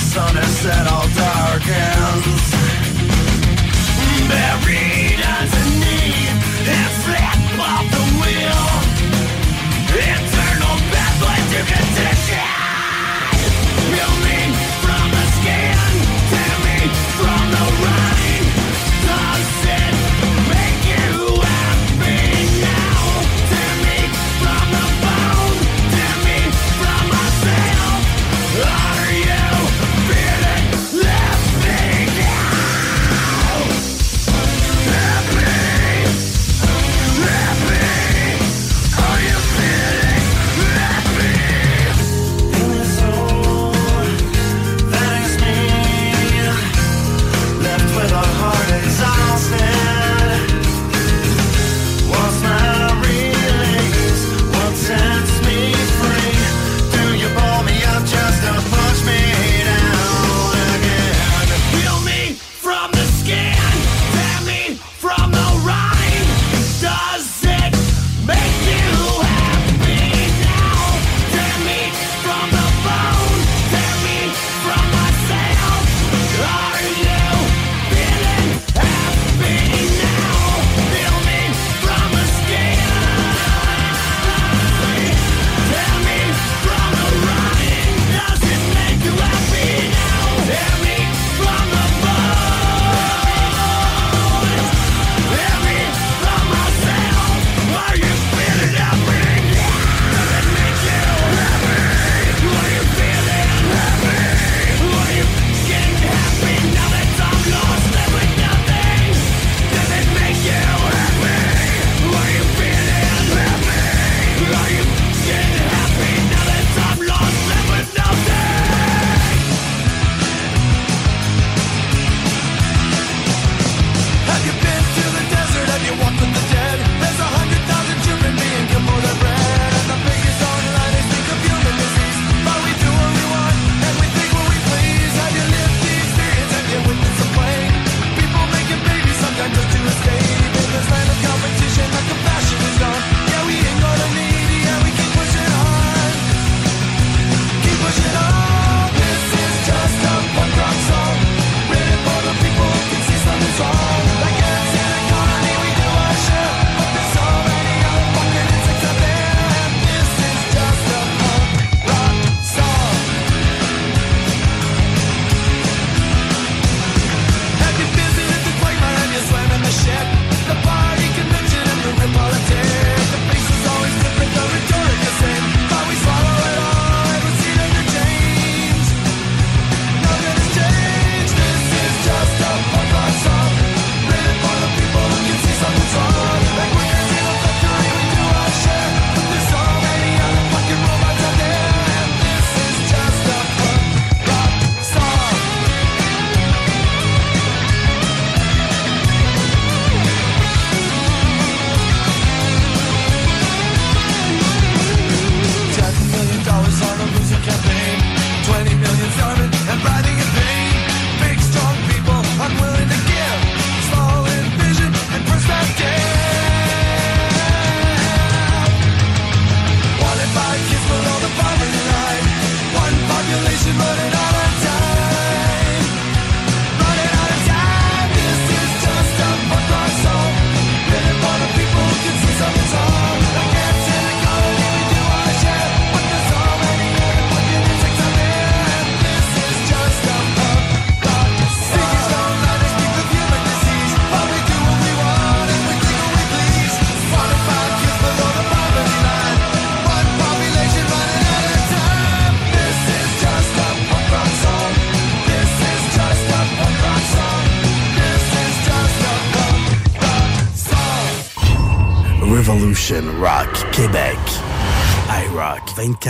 sun has set all darkens Buried underneath And flip off the wheel. Internal pathway to condition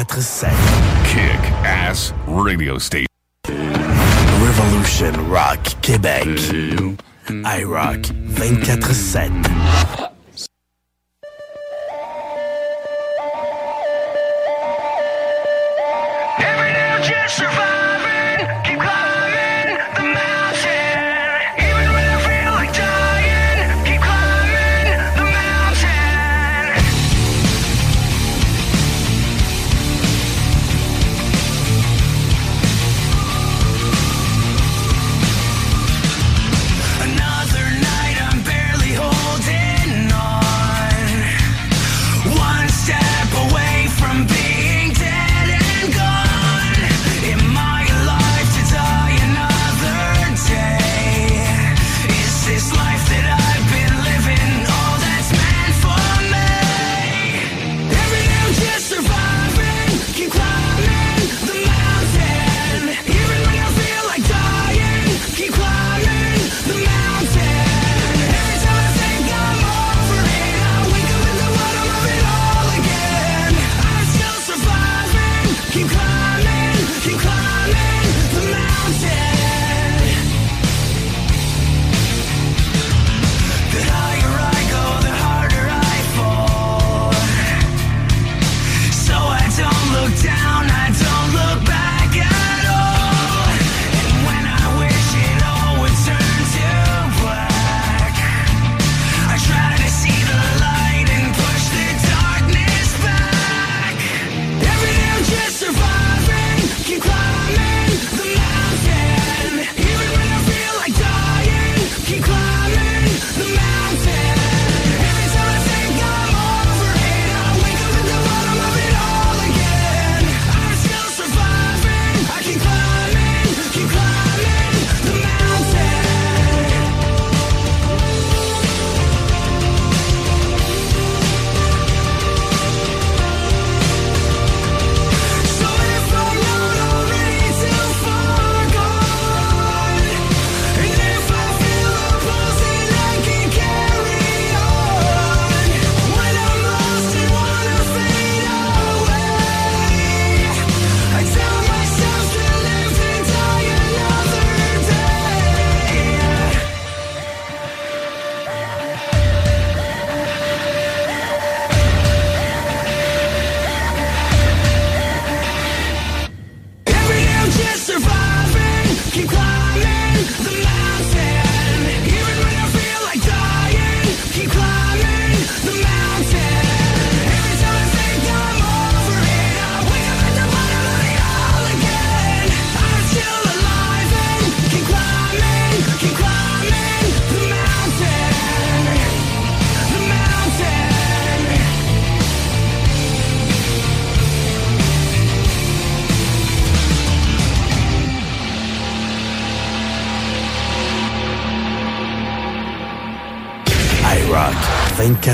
947. Kick Ass Radio Station. Revolution Rock Québec. I Rock 24-7.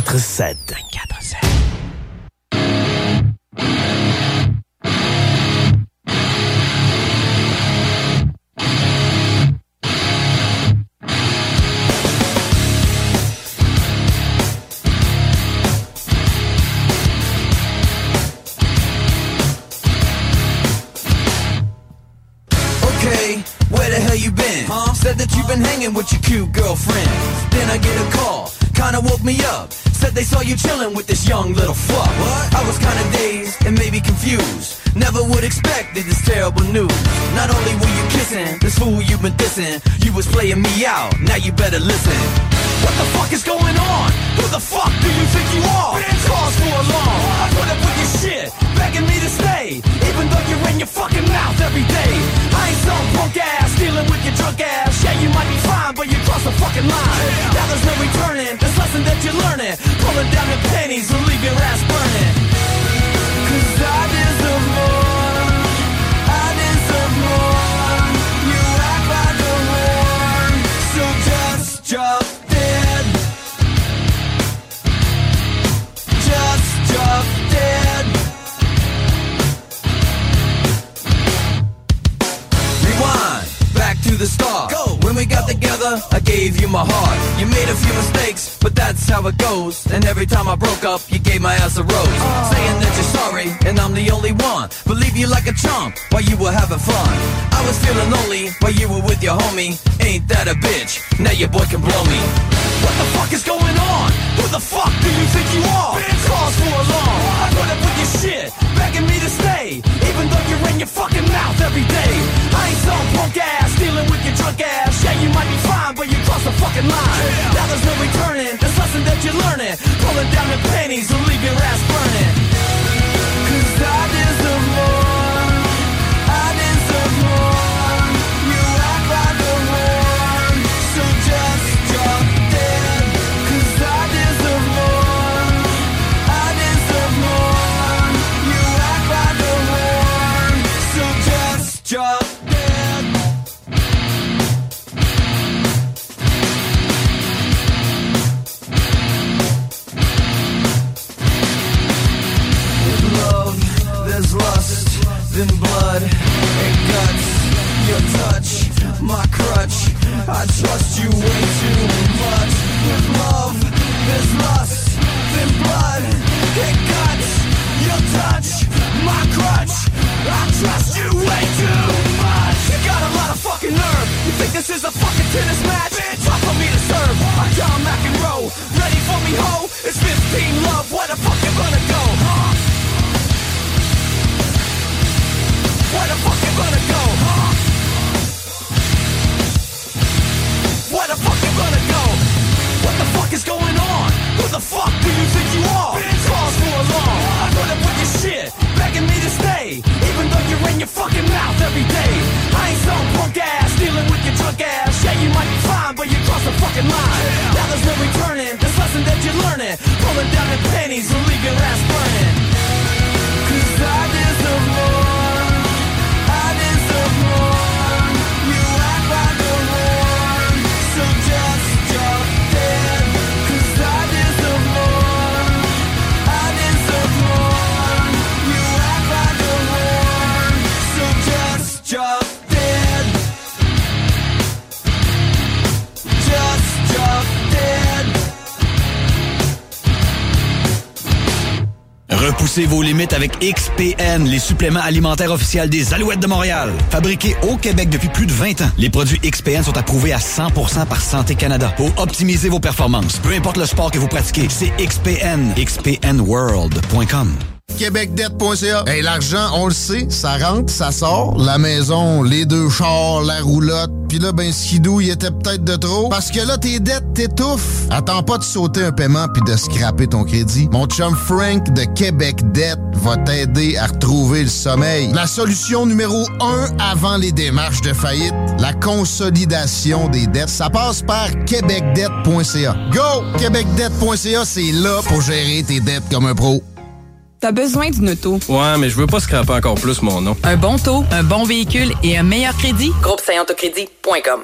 24-7. Down the panties will leave Repoussez vos limites avec XPN, les suppléments alimentaires officiels des Alouettes de Montréal. Fabriqués au Québec depuis plus de 20 ans, les produits XPN sont approuvés à 100% par Santé Canada pour optimiser vos performances. Peu importe le sport que vous pratiquez, c'est XPN. XPNWorld.com. québecdebt.ca. Hey, l'argent, on le sait, ça rentre, ça sort. La maison, les deux chars, la roulotte. Puis là, ben, skidou, il était peut-être de trop. Parce que là, tes dettes t'étouffent. Attends pas de sauter un paiement puis de scraper ton crédit. Mon chum Frank de Québec Debt va t'aider à retrouver le sommeil. La solution numéro un avant les démarches de faillite, la consolidation des dettes. Ça passe par québecdebt.ca. Go! québecdebt.ca, c'est là pour gérer tes dettes comme un pro. T'as besoin d'une auto. Ouais, mais je veux pas scraper encore plus mon nom. Un bon taux, un bon véhicule et un meilleur crédit? Groupe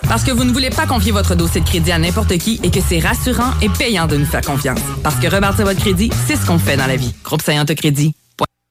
Parce que vous ne voulez pas confier votre dossier de crédit à n'importe qui et que c'est rassurant et payant de nous faire confiance. Parce que rebâtir votre crédit, c'est ce qu'on fait dans la vie. Groupe Crédit.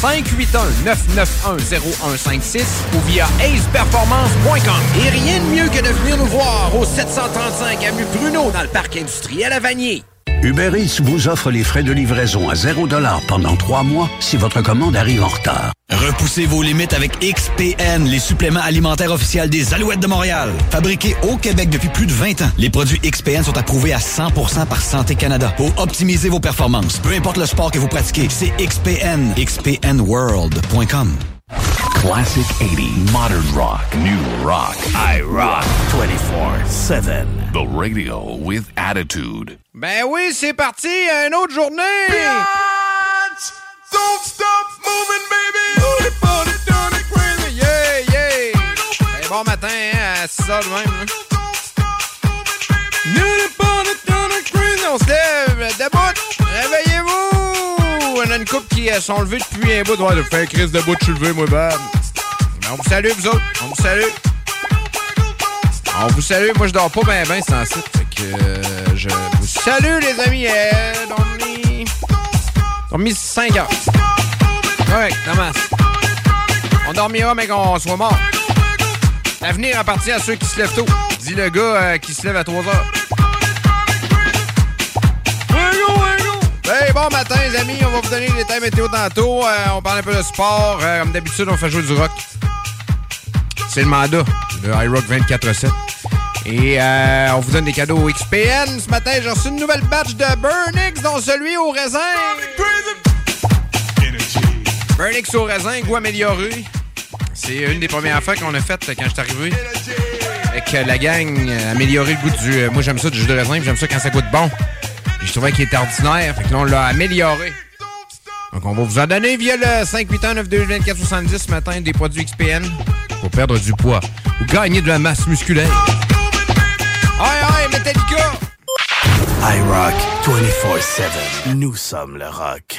581-991-0156 ou via aceperformance.com. Et rien de mieux que de venir nous voir au 735 Avenue Bruno dans le parc industriel à Vanier. Uber Eats vous offre les frais de livraison à 0 pendant trois mois si votre commande arrive en retard. Repoussez vos limites avec XPN, les suppléments alimentaires officiels des Alouettes de Montréal. Fabriqués au Québec depuis plus de 20 ans, les produits XPN sont approuvés à 100% par Santé Canada pour optimiser vos performances. Peu importe le sport que vous pratiquez, c'est XPN. XPNWorld.com. Classic 80, modern rock, new rock. I rock 24-7. The radio with attitude. Ben oui, c'est parti, une autre journée! Don't stop moving, baby! Yeah, yeah! Ben, bon matin, hein, à heures de même. Là. On se lève, debout, réveillez-vous! On a une couple qui euh, sont levés depuis un bout. Ouais, de faire crise debout, je suis levé, moi, ben. On vous salue, vous autres. On vous salue. On vous salue. Moi, je dors pas bien, bien sans site. Fait que euh, je vous salue, les amis. Dormi... dormi 5 heures. Correct, masse. On dormira, mais qu'on soit mort. L'avenir appartient à ceux qui se lèvent tôt. Dit le gars euh, qui se lève à 3 heures. Hey, bon matin, les amis. On va vous donner les détails météo tantôt. Euh, on parle un peu de sport. Euh, comme d'habitude, on fait jouer du rock. C'est le mandat de iRock 24-7. Et euh, on vous donne des cadeaux XPN. Ce matin, j'ai reçu une nouvelle batch de Burnix, dont celui au raisin. Burnix au raisin, goût amélioré. C'est une des premières fois qu'on a faites quand je suis arrivé. Avec la gang, améliorer le goût du... moi, j'aime ça du jus de raisin, j'aime ça quand ça goûte bon. Je trouvais qu'il était ordinaire, fait que là, on l'a amélioré. Donc, on va vous en donner via le 581-92-2470 ce matin des produits XPN pour perdre du poids ou gagner de la masse musculaire. Aïe, aïe, Metallica! iRock 24-7. Nous sommes le rock.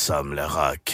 Sommes le.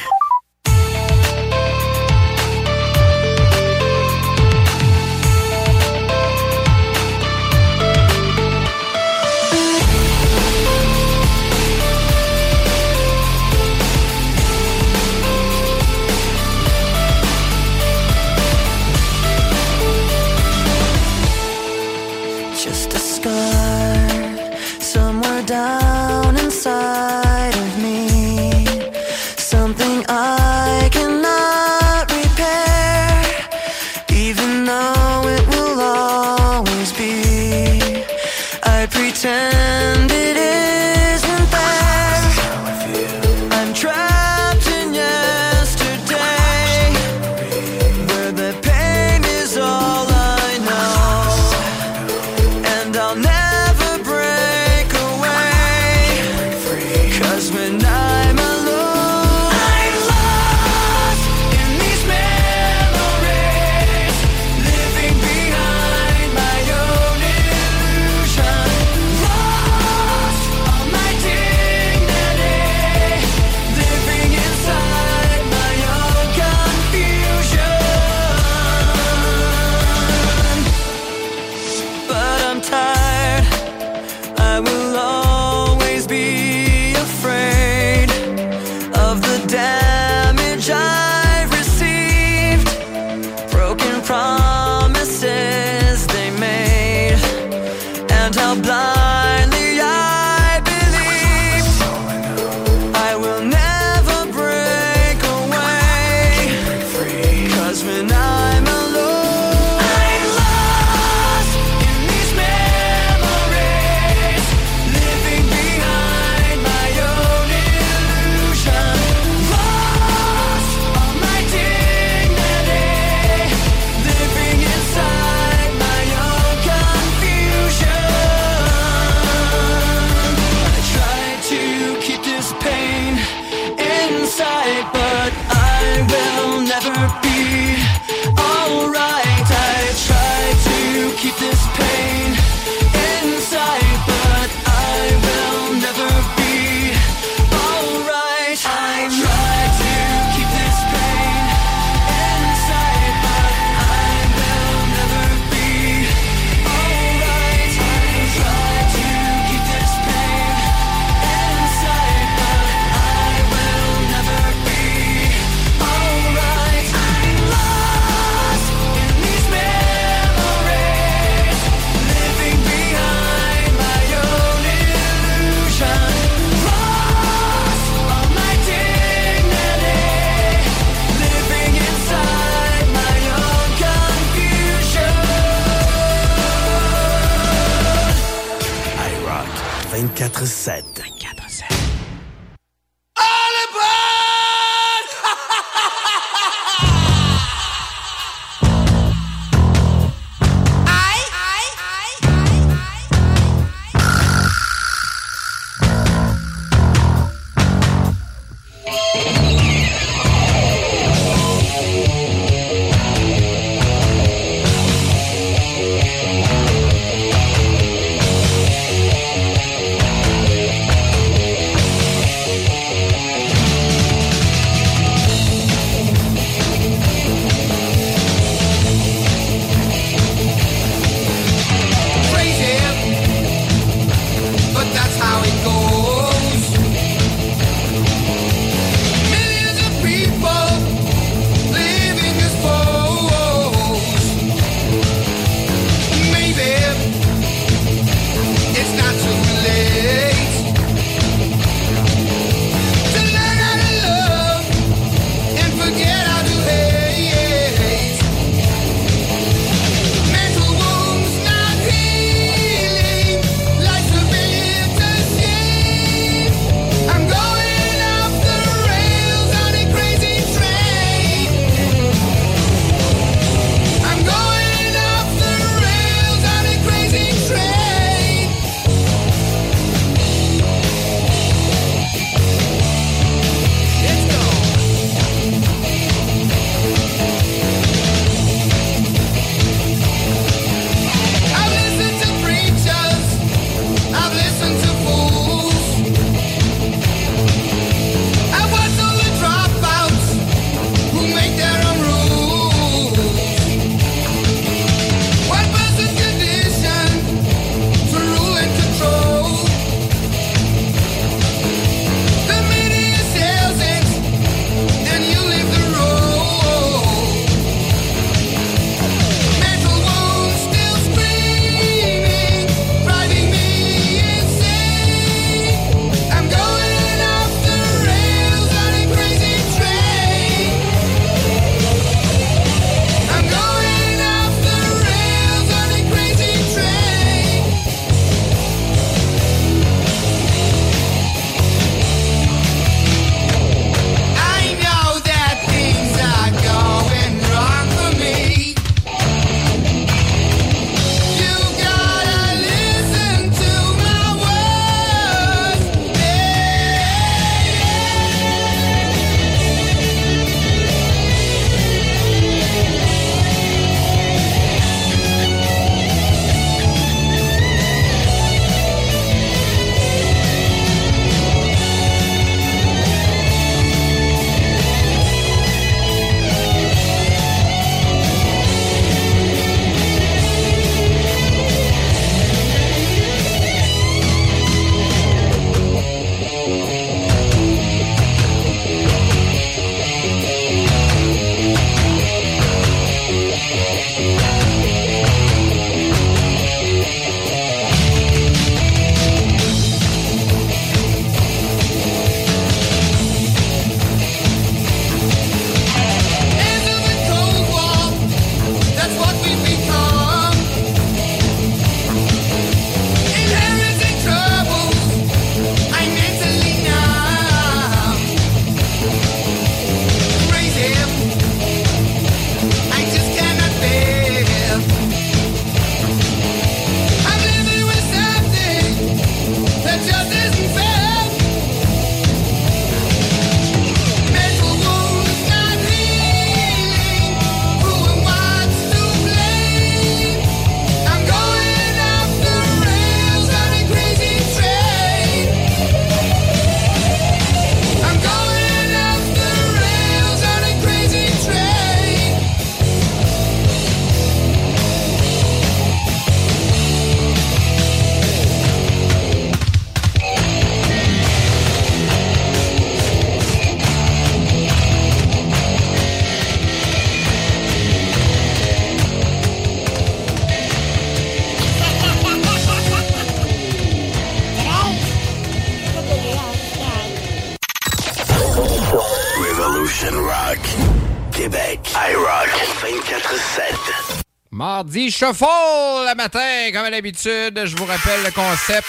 Shuffle le matin, comme à l'habitude. Je vous rappelle le concept.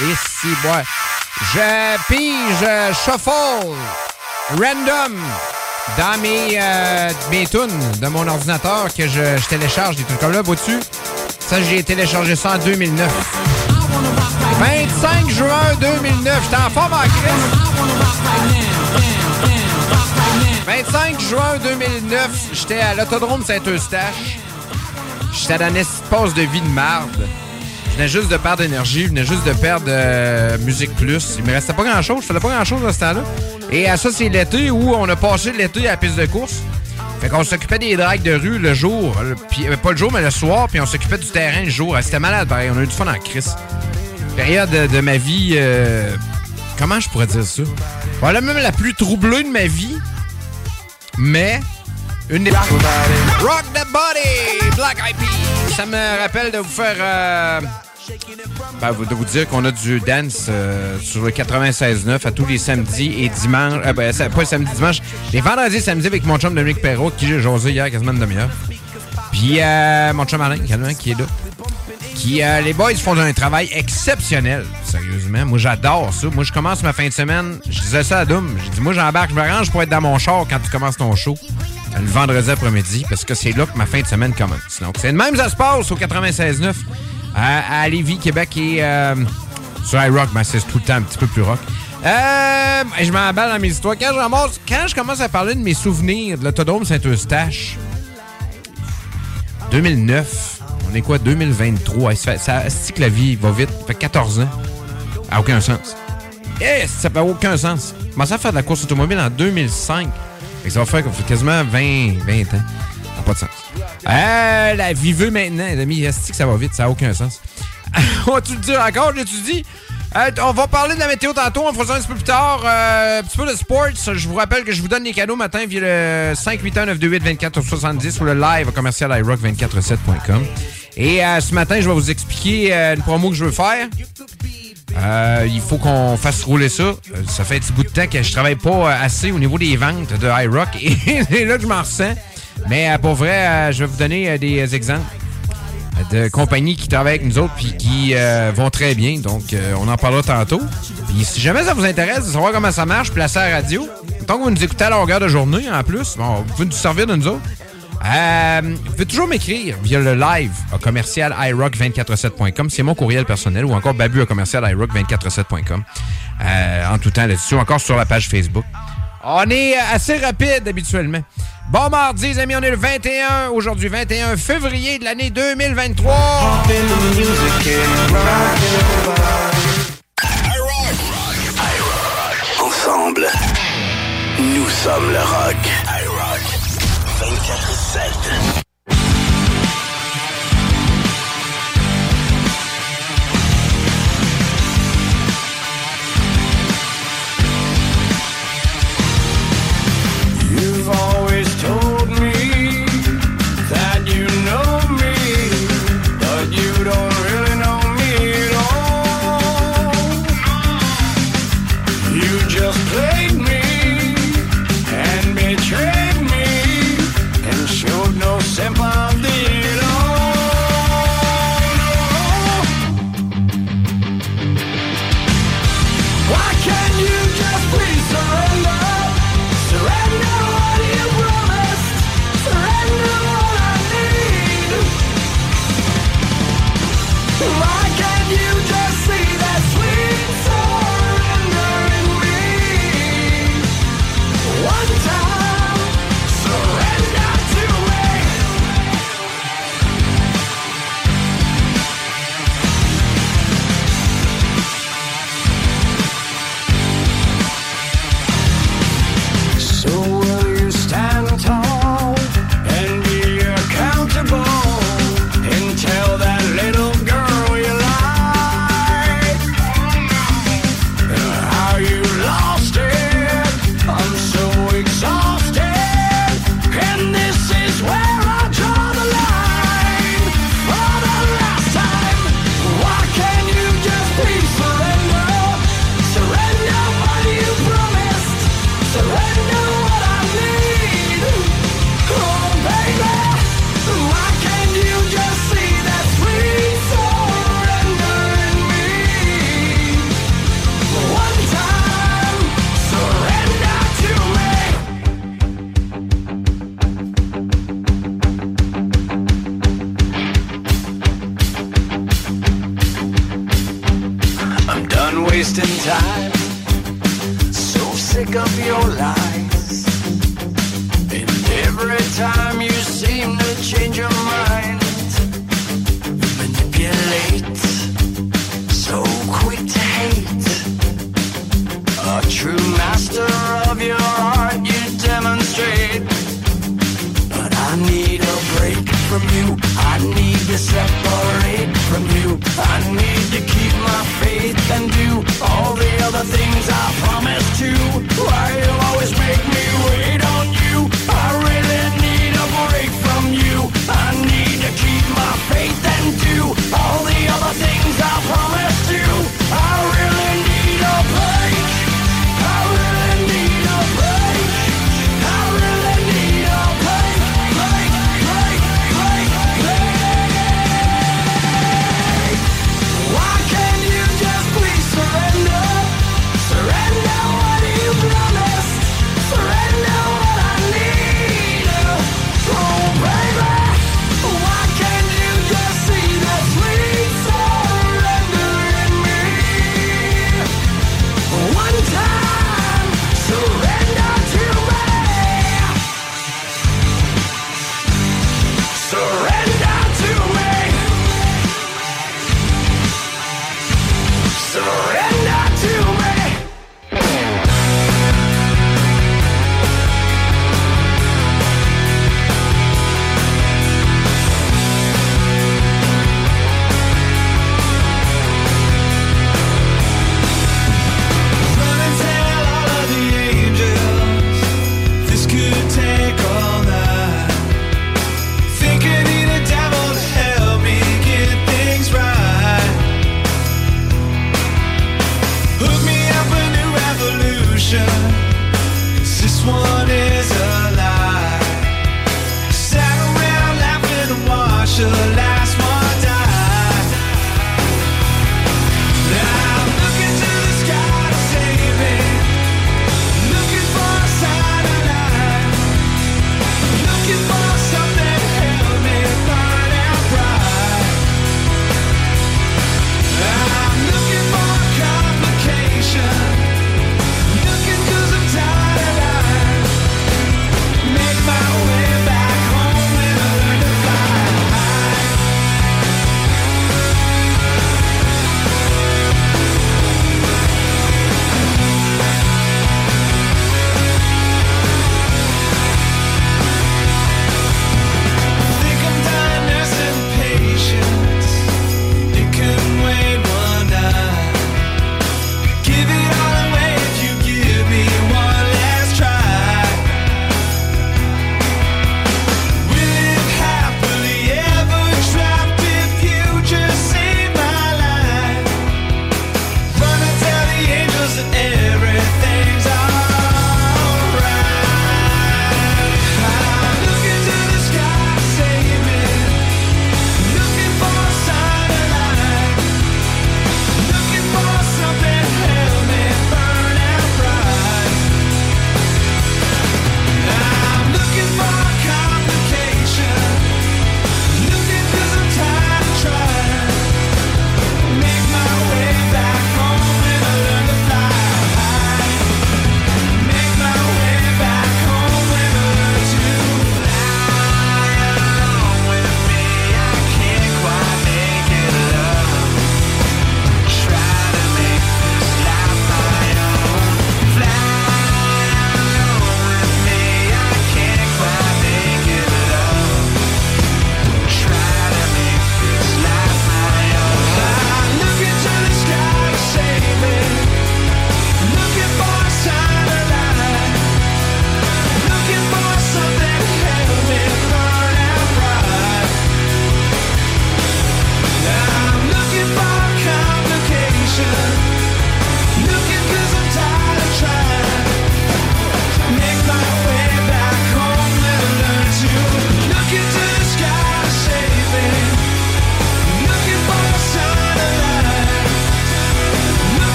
Et si, ouais. Je pige euh, shuffle random dans mes, euh, tunes de mon ordinateur que je, télécharge des trucs comme là, vois-tu? Ça, j'ai téléchargé ça en 2009. 25 juin 2009. J'étais en forme en crise. 25 juin 2009, j'étais à l'autodrome Saint-Eustache. J'étais dans un espace de vie de marde. Je venais juste de perdre d'énergie, je venais juste de perdre euh, Musique Plus. Il me restait pas grand-chose, je faisais pas grand-chose à ce temps-là. Et à ça, c'est l'été où on a passé l'été à la piste de course. Fait qu'on s'occupait des drags de rue le jour, euh, pas le jour, mais le soir, puis on s'occupait du terrain le jour. Ah, C'était malade, pareil. On a eu du fun en crise. Période de, ma vie... euh, comment je pourrais dire ça? Voilà, même la plus troublée de ma vie, mais une des... Rock the Body! Black Peas! Ça me rappelle de vous faire... euh, ben, de vous dire qu'on a du dance euh, sur le 96.9 à tous les samedis et dimanches. euh, ben, pas samedi, dimanche. Les vendredis et samedis avec mon chum Dominique Perrault, qui j'ai hier quasiment une demi-heure. Puis euh, mon chum Alain, qui est là. Qui, euh, les boys font un travail exceptionnel, sérieusement. Moi, j'adore ça. Moi, je commence ma fin de semaine. Je disais ça à Doom. J'ai dit, moi, j'embarque, je me range pour être dans mon char quand tu commences ton show. Le vendredi après-midi, parce que c'est là que ma fin de semaine commence. Donc, c'est le même, ça se passe au 96.9 à, à Lévis, Québec et euh, sur iRock. Ben, c'est tout le temps un petit peu plus rock. Euh, et je dans mes histoires. Quand quand je commence à parler de mes souvenirs de l'autodrome Saint-Eustache, 2009, on est quoi, 2023? Ça, ça, que la vie va vite. Ça fait 14 ans. Ça n'a aucun sens. Eh, ça fait aucun sens. Je commençais à faire de la course automobile en 2005. Ça va faire quasiment 20, 20 ans. Ça n'a pas de sens. Euh, la vie veut maintenant, les amis. Est-ce que ça va vite? Ça n'a aucun sens. on va-tu le dire encore? J'étudie. Euh, on va parler de la météo tantôt. On fera ça un petit peu plus tard. Euh, un petit peu de sports. Je vous rappelle que je vous donne des cadeaux matin via le 581-928-2470 ou le live commercial iRock247.com. Et euh, ce matin, je vais vous expliquer euh, une promo que je veux faire. Euh, il faut qu'on fasse rouler ça. Euh, ça fait un petit bout de temps que je travaille pas euh, assez au niveau des ventes de iRock. Et là que je m'en ressens. Mais euh, pour vrai, je vais vous donner des exemples de compagnies qui travaillent avec nous autres puis qui vont très bien. Donc, on en parlera tantôt. Puis si jamais ça vous intéresse de savoir comment ça marche, placé à la radio, tant que vous nous écoutez à longueur de journée en plus, bon, vous pouvez nous servir de nous autres. Euh, vous pouvez toujours m'écrire via le live à commercial irock247.com. C'est mon courriel personnel ou encore babu à commercial irock247.com. Euh, en tout temps là-dessus, encore sur la page Facebook. On est euh, assez rapide habituellement. Bon mardi, les amis, on est le 21, aujourd'hui 21 février de l'année 2023. Ensemble, nous sommes le rock. I rock. Satan.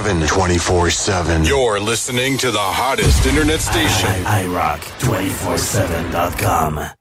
7. 24 7. You're listening to the hottest internet station. I, I, I rock 247.com.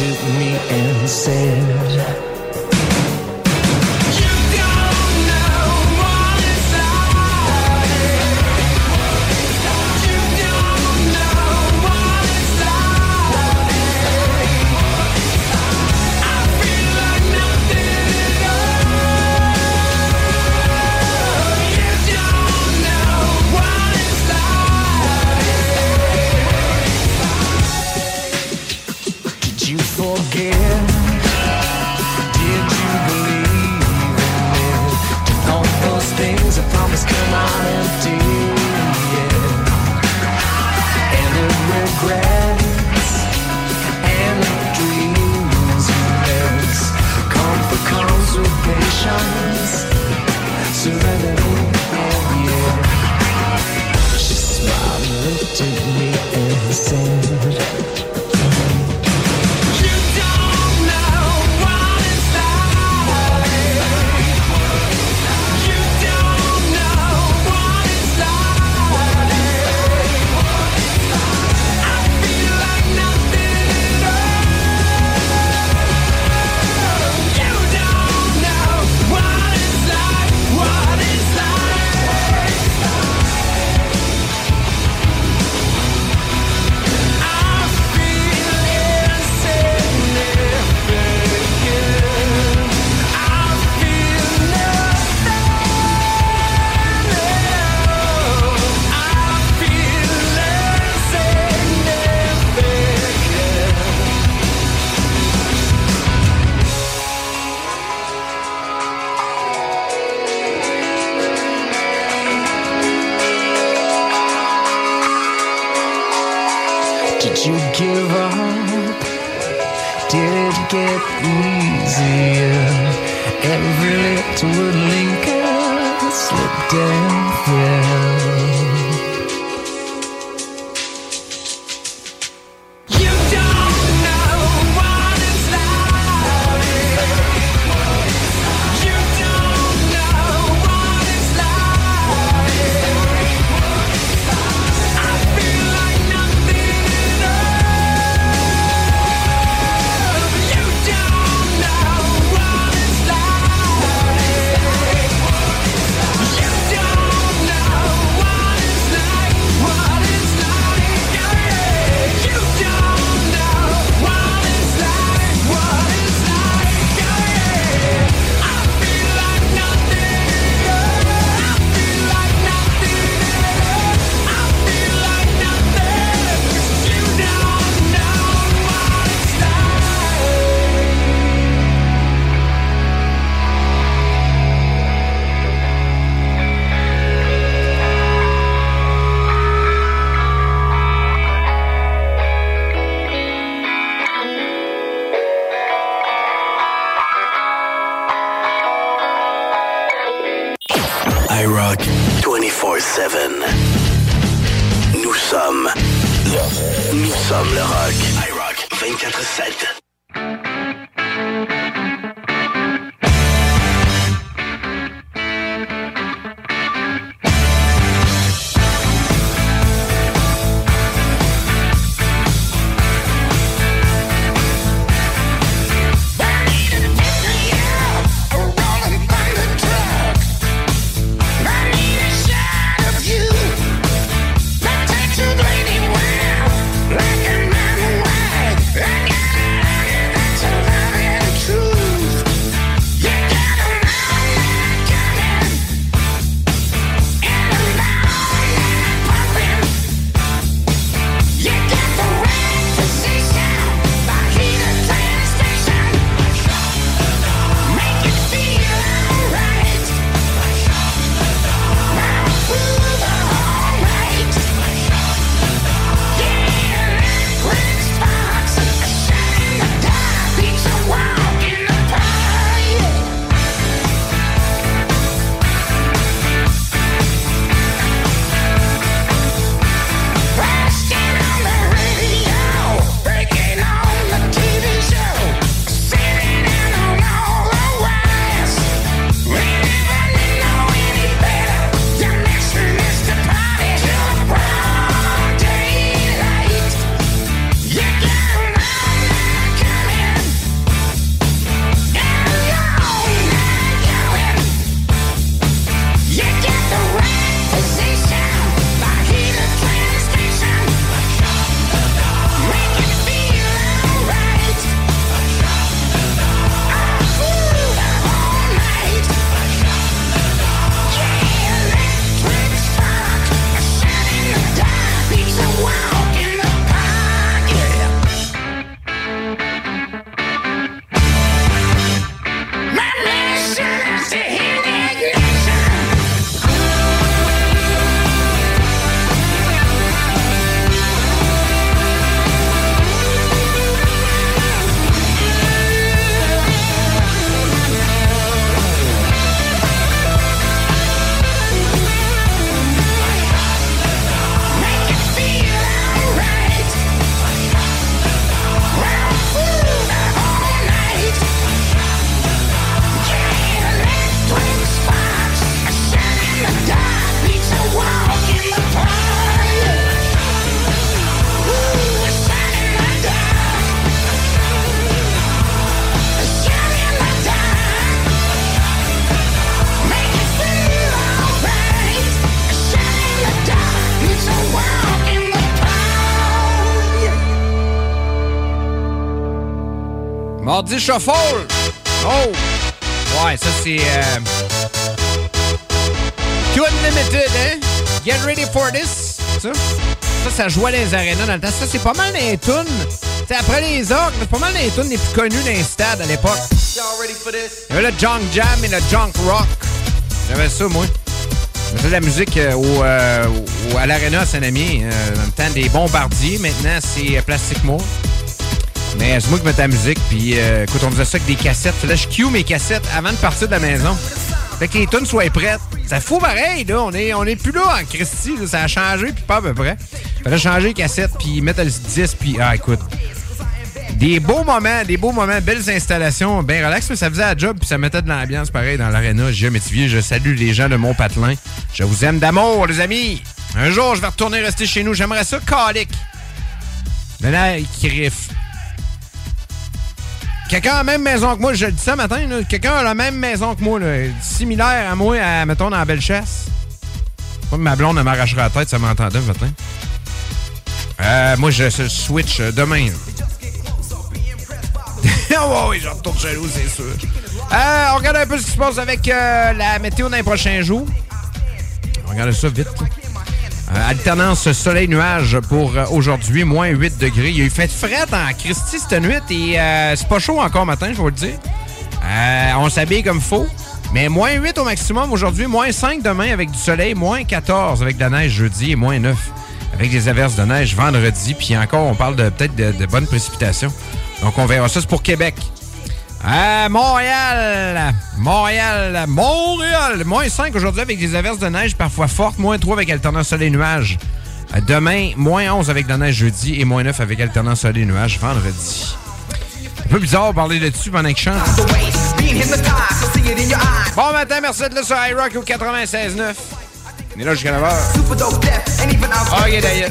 to me and said Shuffle! Oh! Ouais, ça c'est. Euh... Q Unlimited, hein? Get ready for this! Ça, ça, ça jouait dans les arénas dans le temps. Ça, c'est pas mal des tunes. C'est après les orques, mais c'est pas mal des tunes les plus connues dans les stades à l'époque. Il y avait le Junk Jam et le Junk Rock. J'avais ça, moi. Faisais de la musique euh, au, euh, au- à l'Arena à Saint-Amien, euh, dans le temps des bombardiers. Maintenant, c'est euh, Plastic Moore. Mais c'est moi qui mettais la musique, puis euh, écoute, on faisait ça avec des cassettes. Que je cue mes cassettes avant de partir de la maison. Fait que les tunes soient prêtes. Ça fout pareil, là. On est, on est plus là en Christie, là. Ça a changé, puis pas à peu près. Fallait changer les cassettes, puis mettre le 10, puis... Ah, écoute... Des beaux moments, des beaux moments, belles installations, bien relax, mais ça faisait la job, puis ça mettait de l'ambiance pareil dans l'aréna. J'ai Métivier, je salue les gens de mon patelin. Je vous aime d'amour, les amis. Un jour, je vais retourner rester chez nous. J'aimerais ça calique. Mais là, il. Quelqu'un a la même maison que moi, je le dis ça matin. Quelqu'un a la même maison que moi, là. Similaire à moi, à, mettons, dans la belle chasse. Ma blonde, elle m'arrachera la tête, ça m'entendait matin. Euh, moi, je switch euh, demain. oh, oui, je retourne jaloux, c'est sûr. Euh, on regarde un peu ce qui se passe avec euh, la météo dans les prochains jours. On regarde ça vite. Euh, alternance soleil-nuage pour euh, aujourd'hui, moins 8 degrés. Il y a eu fait fret en Christie cette nuit et euh, c'est pas chaud encore matin, je vais vous le dire. On s'habille comme faux. Mais moins 8 au maximum aujourd'hui, moins 5 demain avec du soleil, moins 14 avec de la neige jeudi et moins 9 avec des averses de neige vendredi. Puis encore, on parle de peut-être de, de bonnes précipitations. Donc on verra ça, c'est pour Québec. À Montréal, Montréal, Montréal, moins 5 aujourd'hui avec des averses de neige parfois fortes, moins 3 avec alternance soleil-nuage. Euh, Demain, moins 11 avec de la neige jeudi et moins 9 avec alternance soleil-nuage vendredi. Un peu bizarre de parler là-dessus pendant que je chante. Bon matin, merci d'être là sur iRock au 96.9. On est là jusqu'à 9h. Ok, d'ailleurs.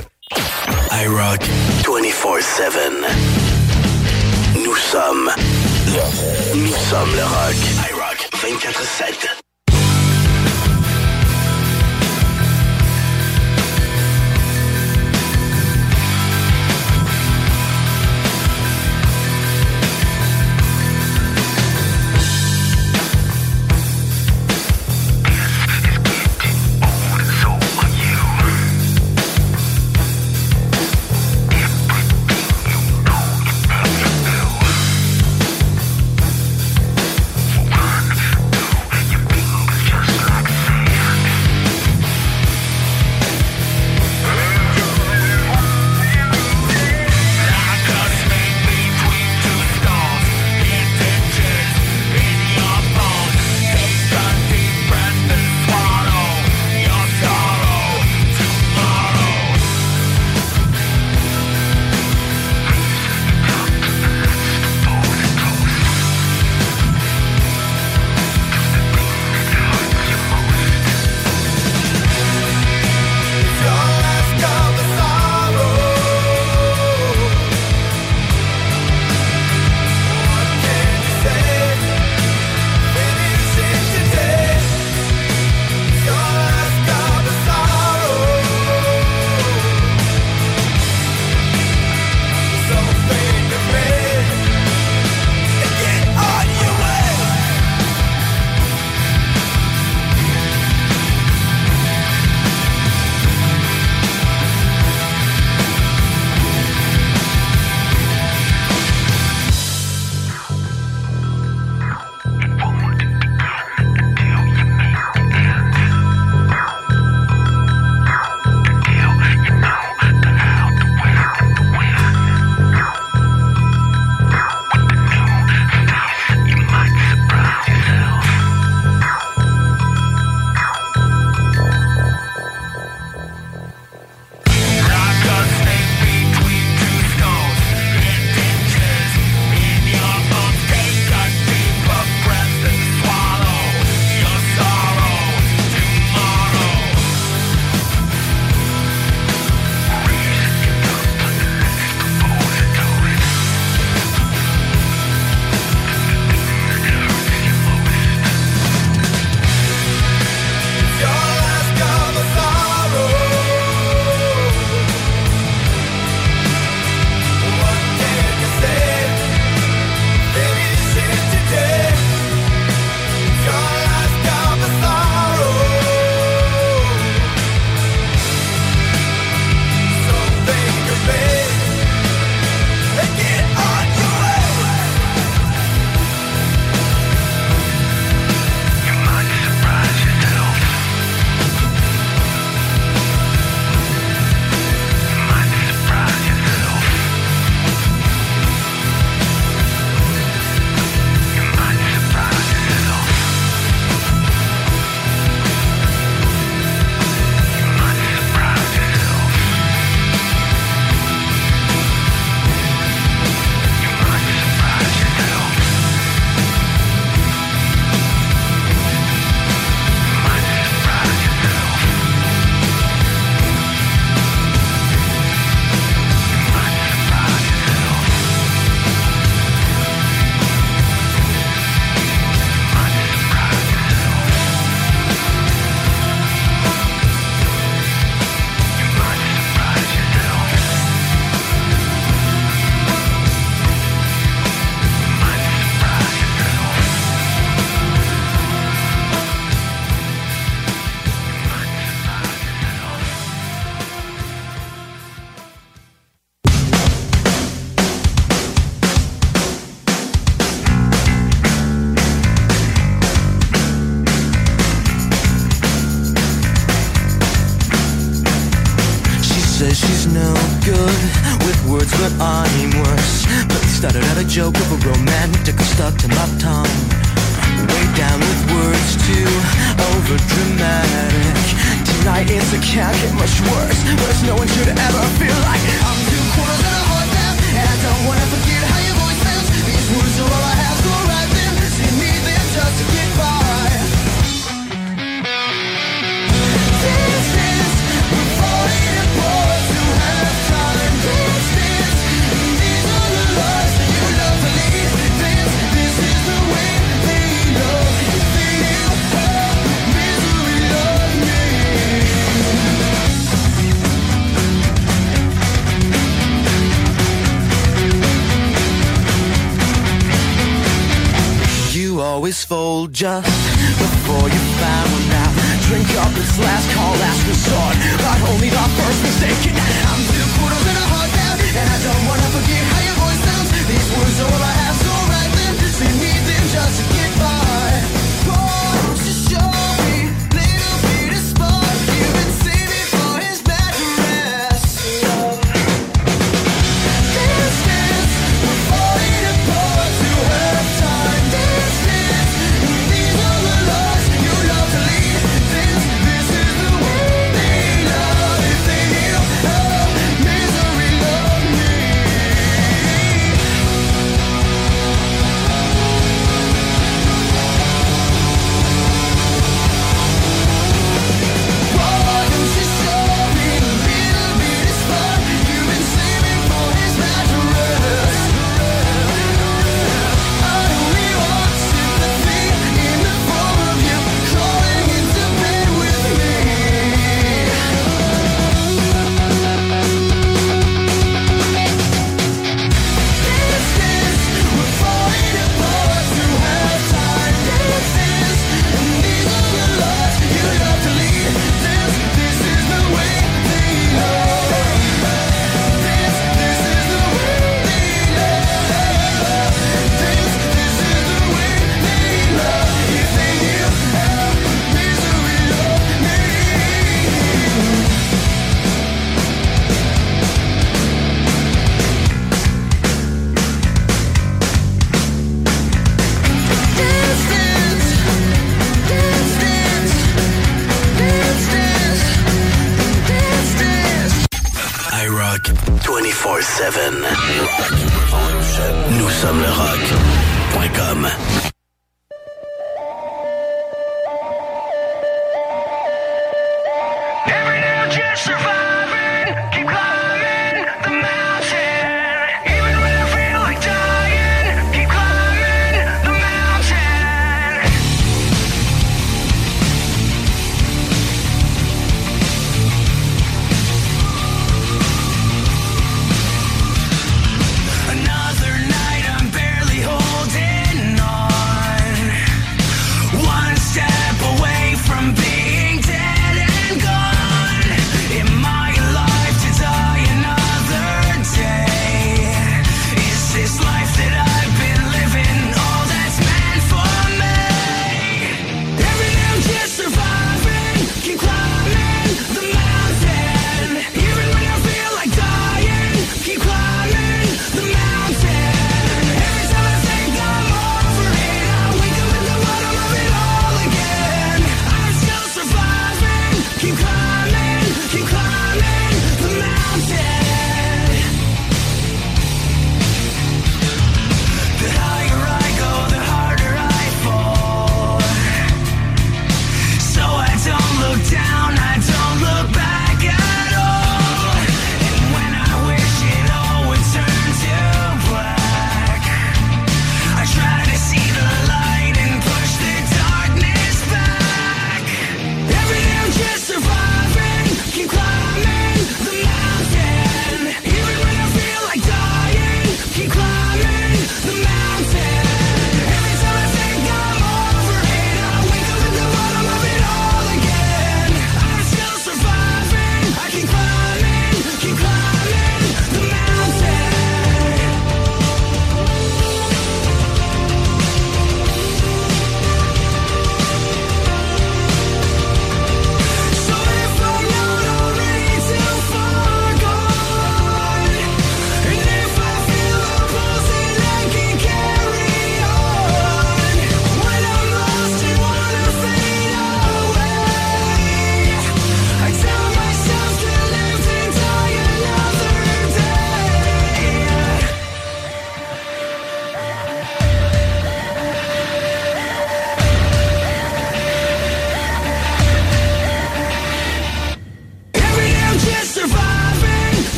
iRock 24-7. Nous sommes nous sommes le rock. iRock 24-7.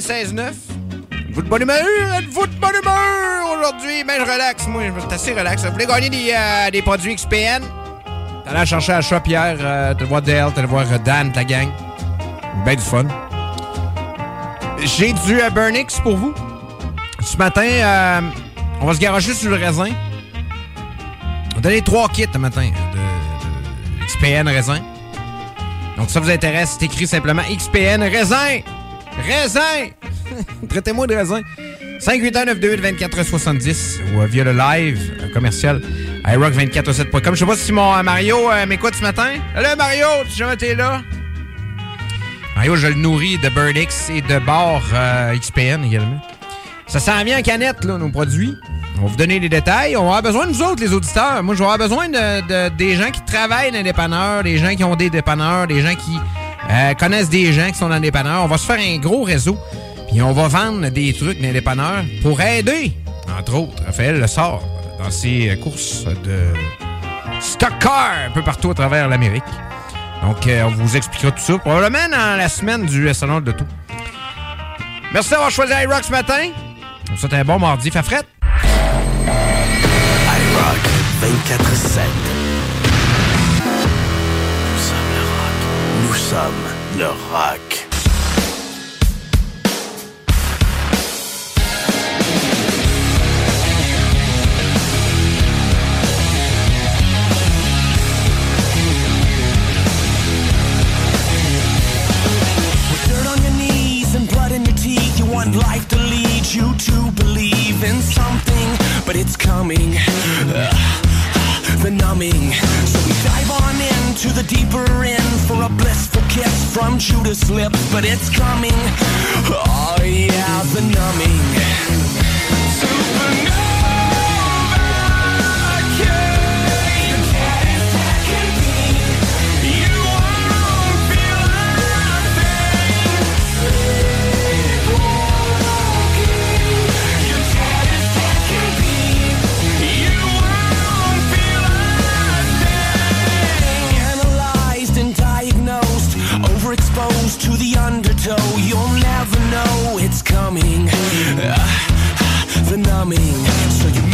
96.9. Vous de bonne humeur? Êtes-vous de bonne humeur aujourd'hui? Mais je relaxe, moi. Je suis assez relax. Vous voulez gagner des, euh, des produits XPN? T'es allé chercher à shop hier. Euh, voir Dale, t'es allé voir euh, Dan, ta gang. Ben du fun. J'ai du euh, Burnix pour vous. Ce matin, euh, on va se garocher sur le raisin. On va donner trois kits ce matin de, de XPN raisin. Donc, si ça vous intéresse, c'est écrit simplement XPN raisin. Raisin! Traitez-moi de raisin. 581-928-2470 ou euh, via le live euh, commercial iRock247.com. Je sais pas si mon euh, Mario m'écoute ce matin. Allô Mario, si jamais t'es là? Mario, je le nourris de Birdix et de bar XPN également. Ça s'en vient en canette, là, nos produits. On va vous donner les détails. On va avoir besoin de nous autres, les auditeurs. Moi, je vais avoir besoin de, de- des gens qui travaillent dans les dépanneurs, des gens qui ont des dépanneurs, des gens qui euh, connaissent des gens qui sont dans les dépanneurs. On va se faire un gros réseau. Puis on va vendre des trucs dans les dépanneurs pour aider, entre autres, Raphaël le sort dans ses courses de stock car un peu partout à travers l'Amérique. Donc, euh, on vous expliquera tout ça probablement dans la semaine du Salon de tout. Merci d'avoir choisi iRock ce matin. On souhaite un bon mardi. Fait frette. iRock 24-7. Nous sommes. Nous sommes Le rock. life to lead you to believe in something, but it's coming. Uh, uh, the numbing the deeper end for a blissful kiss from Judas' lips, but it's coming. Oh yeah, the numbing. Supernova, So you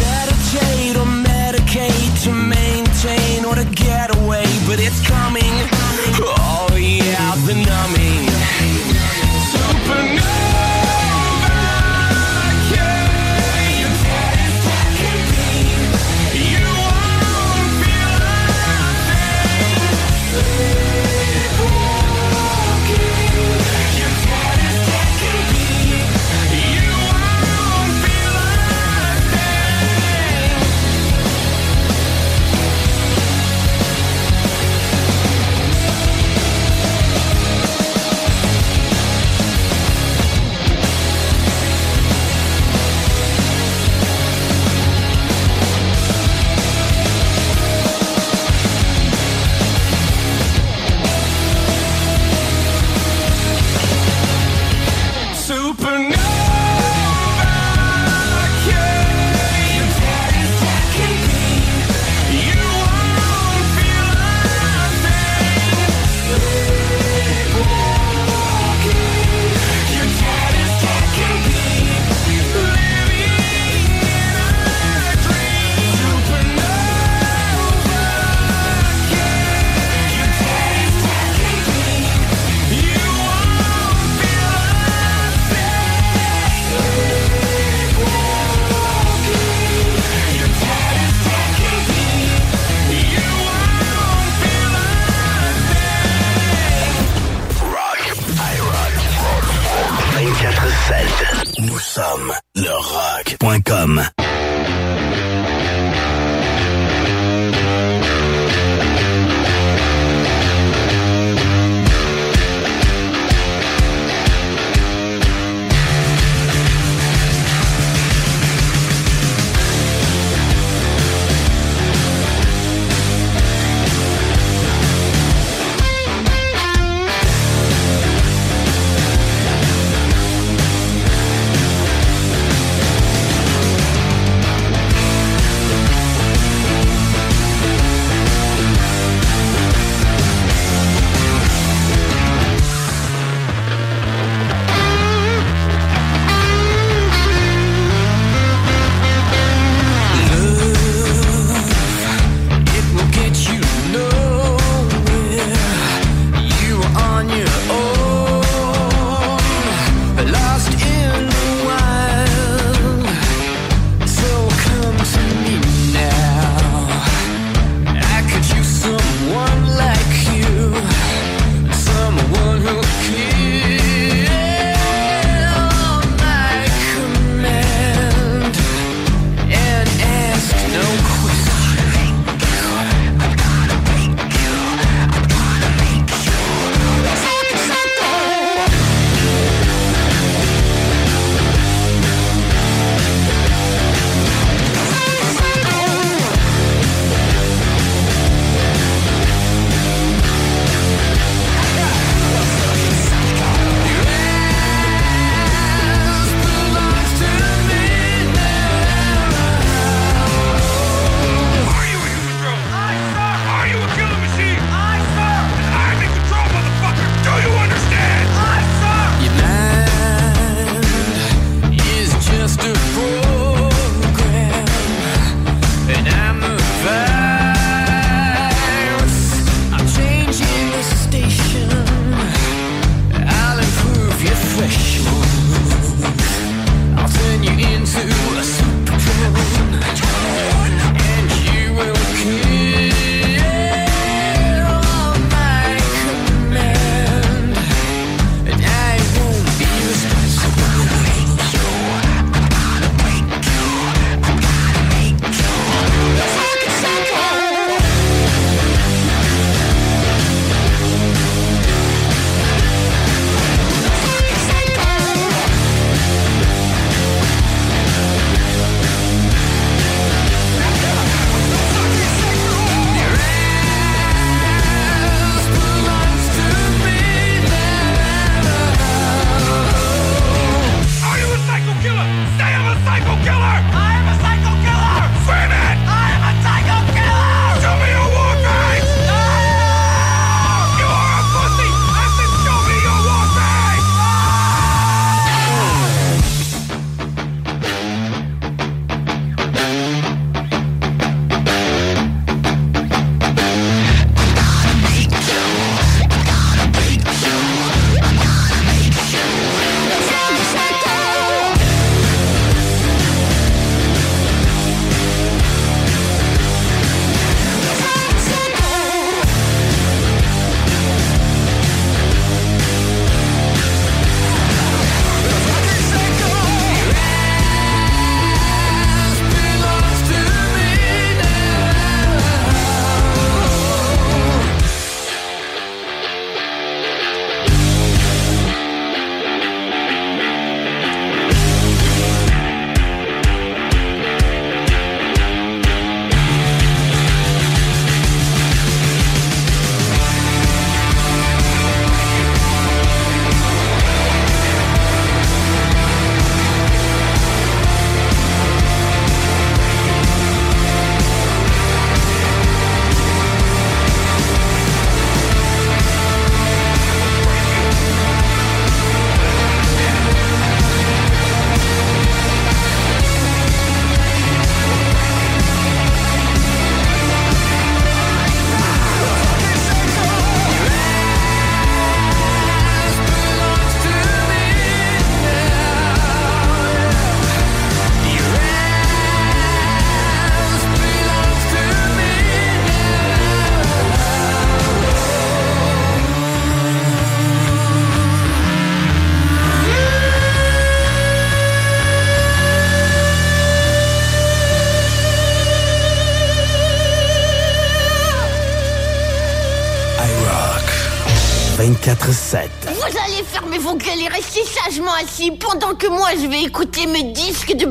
pendant que moi je vais écouter mes disques de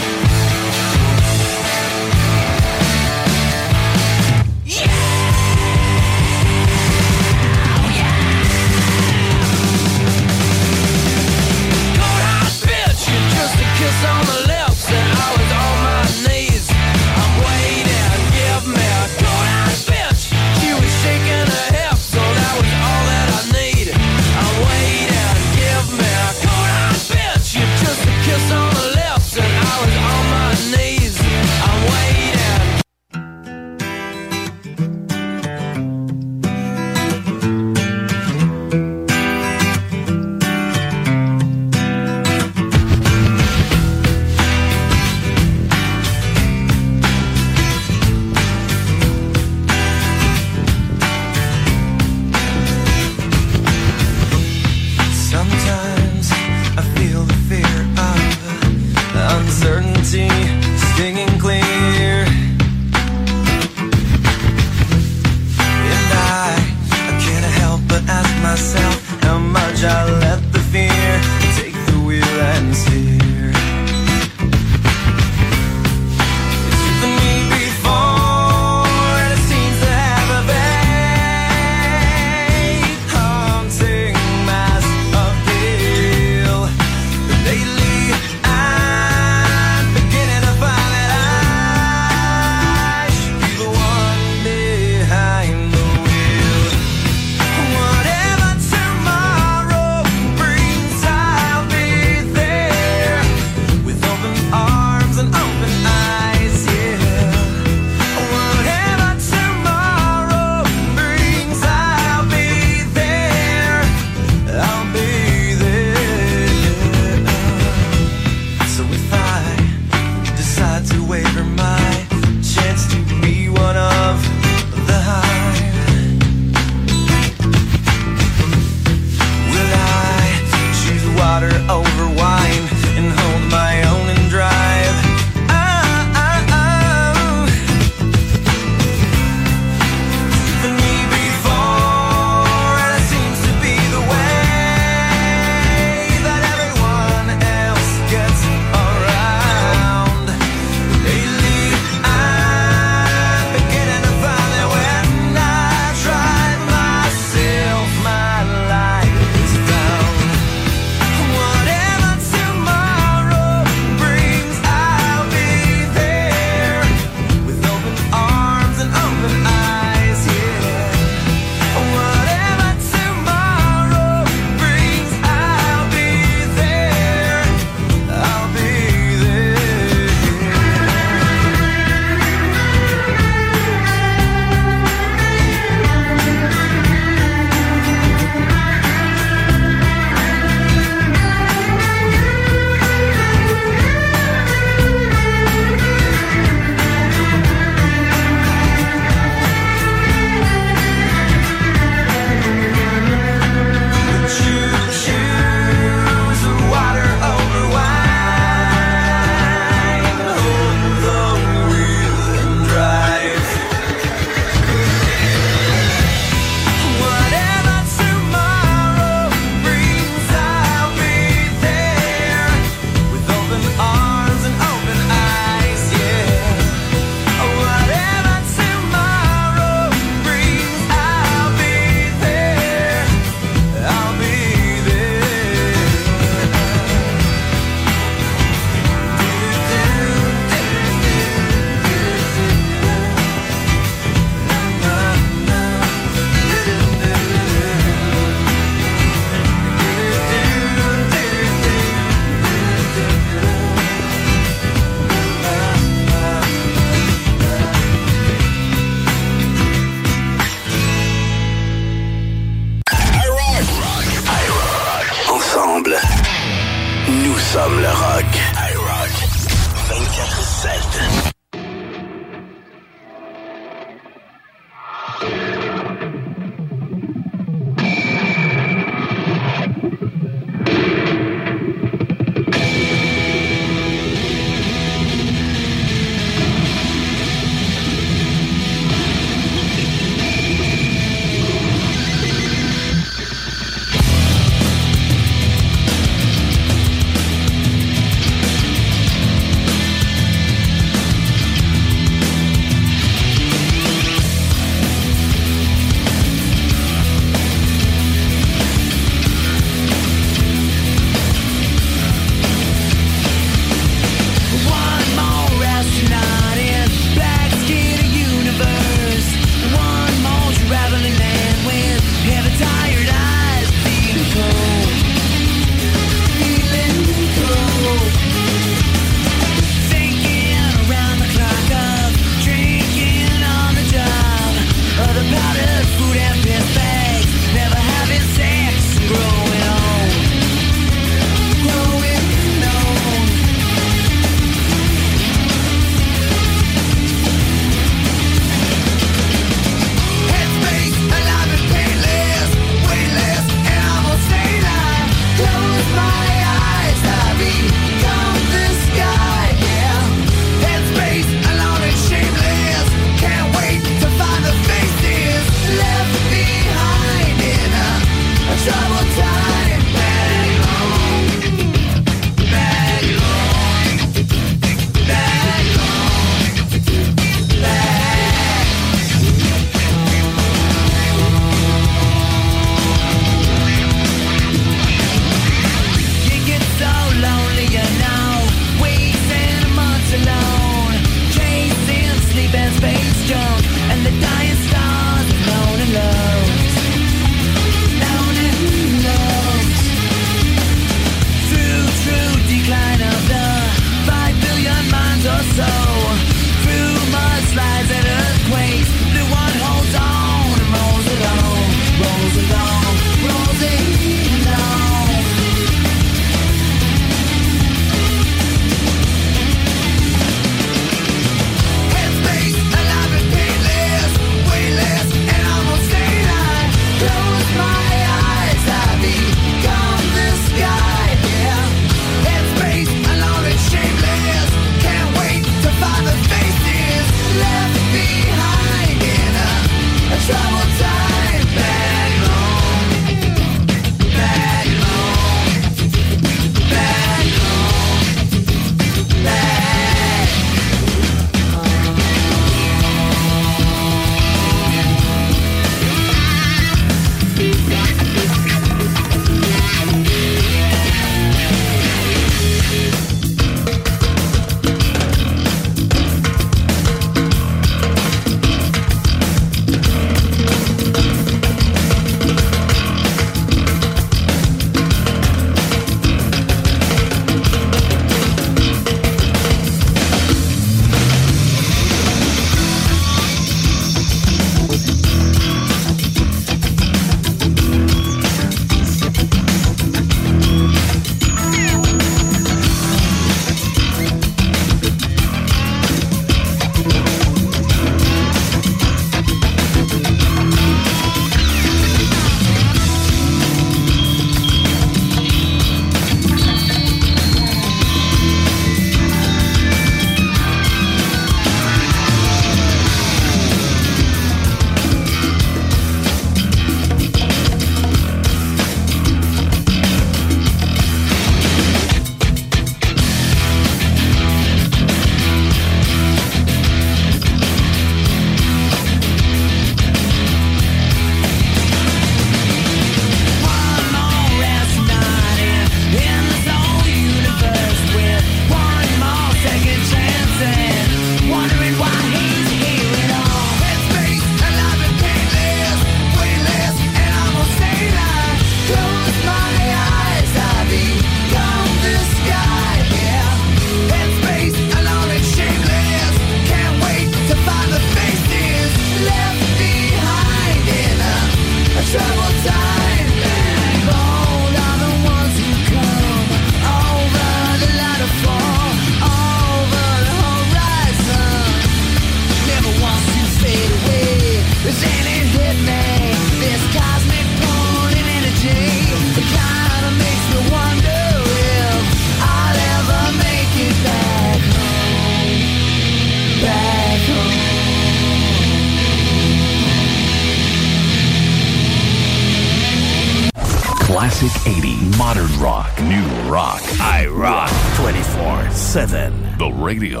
radio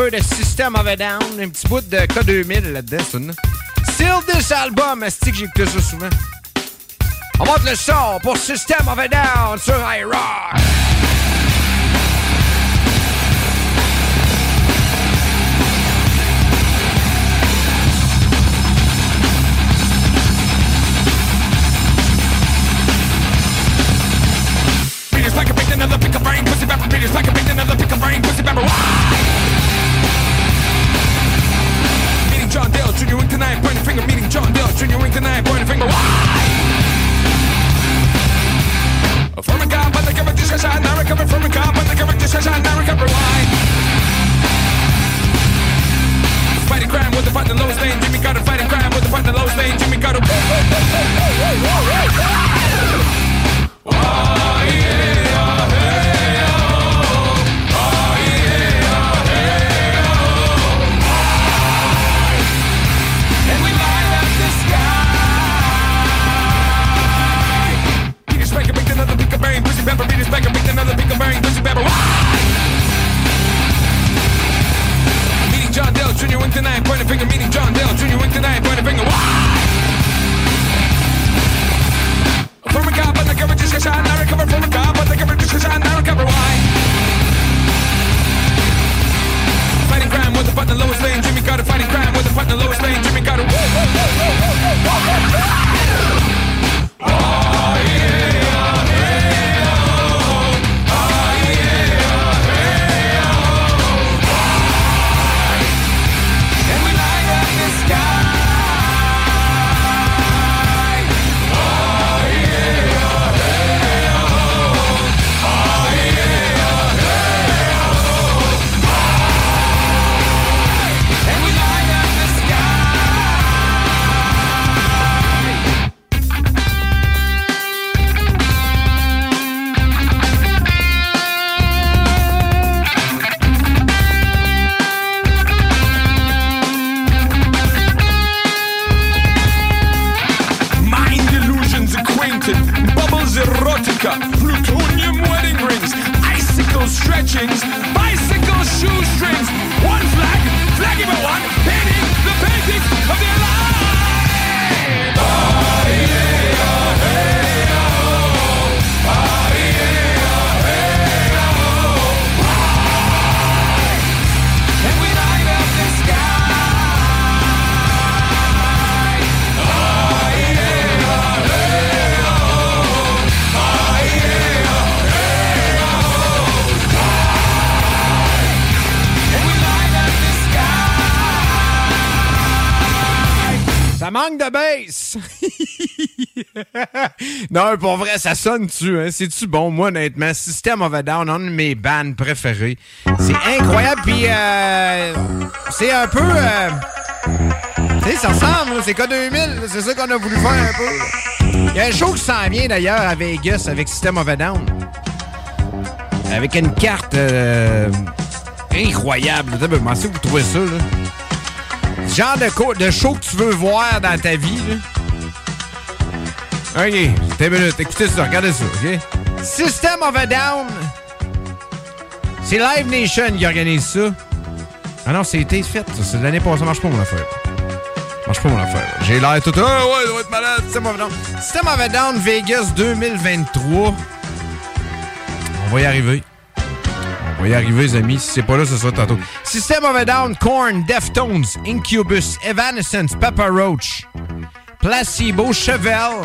peu de System of a Down, un petit bout de K2000 là-dedans? Still this album, est que j'écoute ça souvent? On monte le son pour System of a Down sur iRock. Beaters like a big another pick a brain, pussy. Beaters like a big another pick a brain, pussy rapper. Meeting John Junior Wink tonight, pointing finger. Meeting John Dale, Junior Wink tonight, pointing finger. Why? From a god, but the cover discussion, now recover from a god, but the cover discussion, now recover. Why? Fighting crime with the partner lowest lane, Jimmy Carter. Fighting crime with the partner lowest lane, Jimmy Carter. Bass! non, pour vrai, ça sonne-tu, hein? C'est-tu bon? Moi, honnêtement, System of a Down, un de mes bands préférés. C'est incroyable, puis euh, c'est un peu... euh, tu sais, ça ressemble, c'est K2000, là, c'est ça qu'on a voulu faire un peu. Il y a un show qui s'en vient, d'ailleurs, à Vegas, avec System of a Down. Avec une carte euh, incroyable. Comment que vous trouvez ça, là? Genre de, show que tu veux voir dans ta vie, là. OK, t'es une minute, écoutez ça, regardez ça, OK? System of a Down. C'est Live Nation qui organise ça. Ah non, c'était fait, ça. C'est l'année passée, ça marche pas mon affaire. Marche pas mon affaire. J'ai l'air tout. Ah ouais, ça va être malade. System of a Down. System of a Down Vegas 2023. On va y arriver. On va y arriver, les amis. Si c'est pas là, ce sera tantôt. System of a Down, Korn, Deftones, Incubus, Evanescence, Papa Roach, Placebo, Chevelle,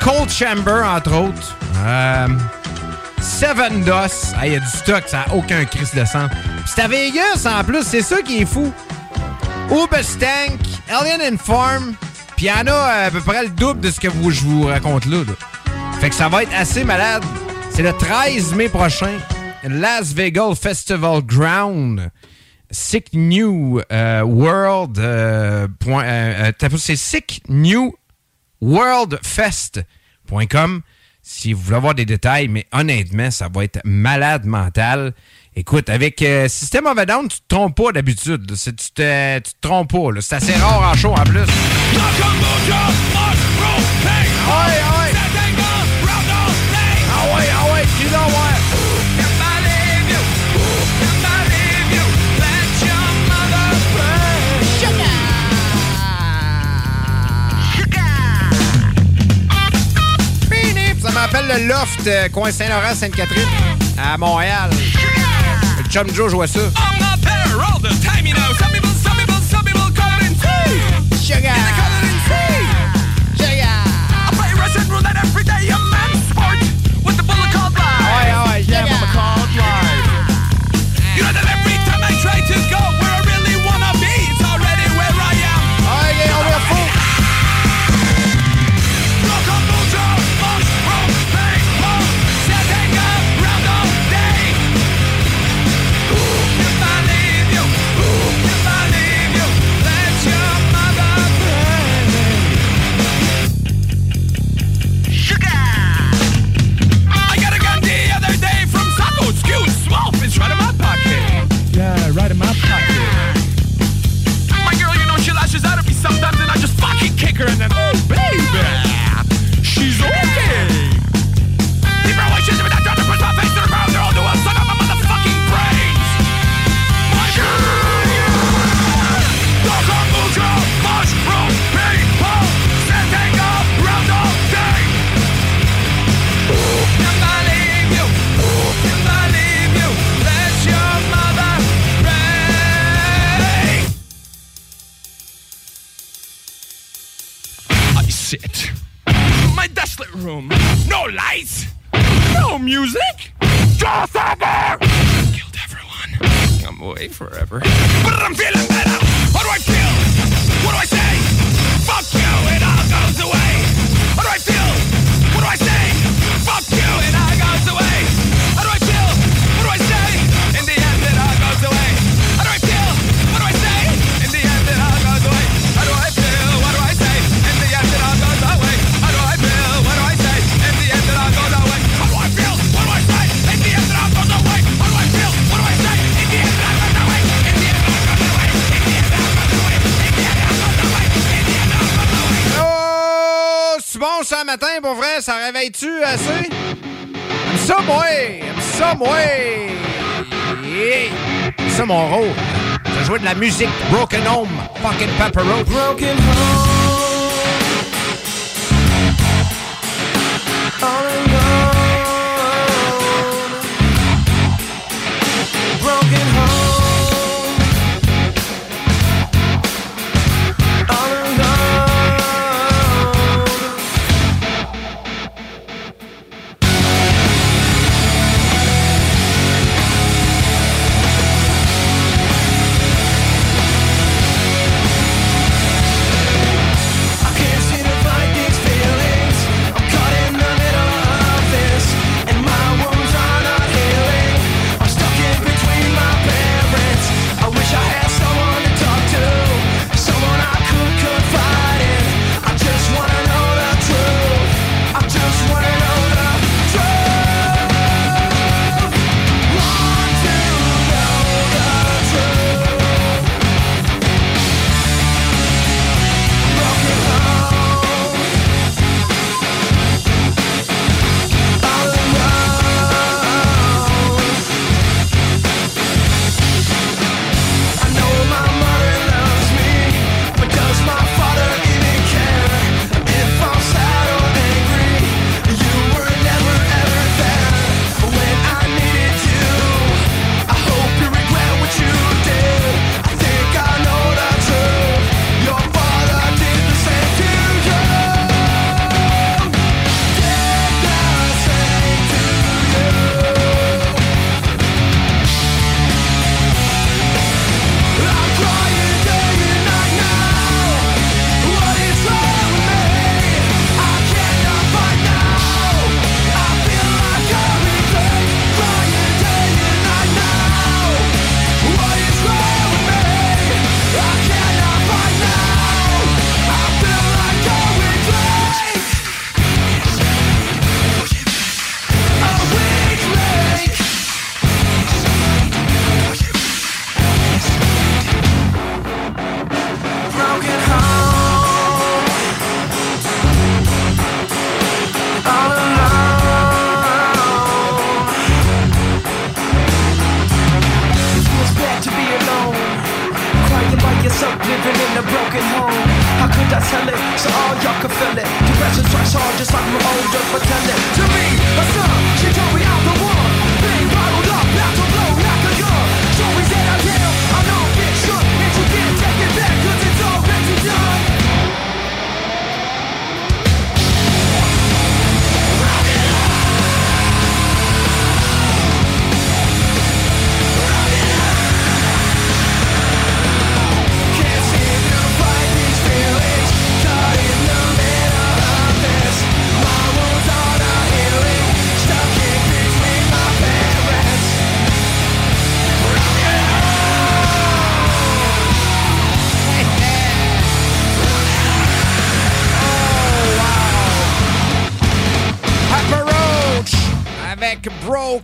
Cold Chamber, entre autres. Euh, Seven Dos. Il y a du stock, ça n'a aucun crise de sang. C'est à Vegas en plus, c'est ça qui est fou. Uberstank, Alien Inform, puis il y en a à peu près le double de ce que je vous raconte là, là. Fait que ça va être assez malade. C'est le 13 mai prochain. Las Vegas Festival Ground. Sick New euh, World. euh, euh, euh, c'est Sick New worldfest.com si vous voulez avoir des détails, mais honnêtement, ça va être malade mental. Écoute, avec euh, System of a Down, tu te trompes pas d'habitude. Tu tu te trompes pas. C'est assez rare en show en plus. Le Loft, euh, coin Saint-Laurent-Sainte-Catherine, à Montréal. Le chum Joe jouait ça. Sugar. Fucking kick her, and then oh baby, sit. My desolate room. No lights. No music. Just over. Killed everyone. I'm away forever. But I'm feeling better. How do I feel? What do I say? Fuck you, it all goes away. How do I feel? What do I say? Fuck you, it all goes away. Ça matin, pour vrai, ça réveille-tu assez? Aime ça, moi! Aime ça, moi! Yeah. Mon rôle. Je jouer de la musique Broken Home, fucking Pepper Road. Broken home.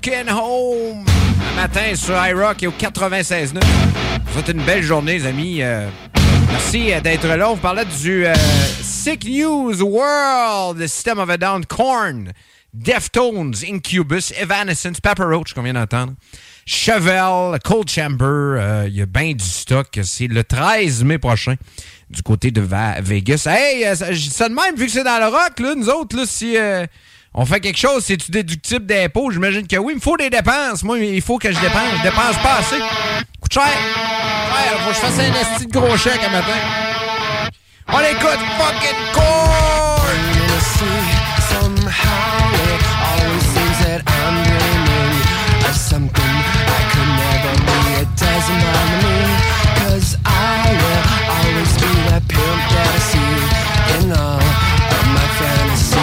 Broken Home. Un matin sur iRock et au 96.9. Vous une belle journée, les amis. Euh, merci euh, d'être là. On vous parlait du euh, Sick News World, le System of a Down, Korn, Deftones, Incubus, Evanescence, Pepper Roach, qu'on vient d'entendre. Chevelle, Cold Chamber, il y a bien du stock. C'est le 13 mai prochain du côté de Vegas. Hey, ça, ça de même, vu que c'est dans le rock, là, nous autres, là, si on fait quelque chose, c'est-tu déductible d'impôt? J'imagine que oui. Il me faut des dépenses. Moi, il faut que je dépense. Je dépense pas assez. Coûte cher. Ouais, faut que je fasse un esti de gros chèque un matin. On écoute fucking corn! I.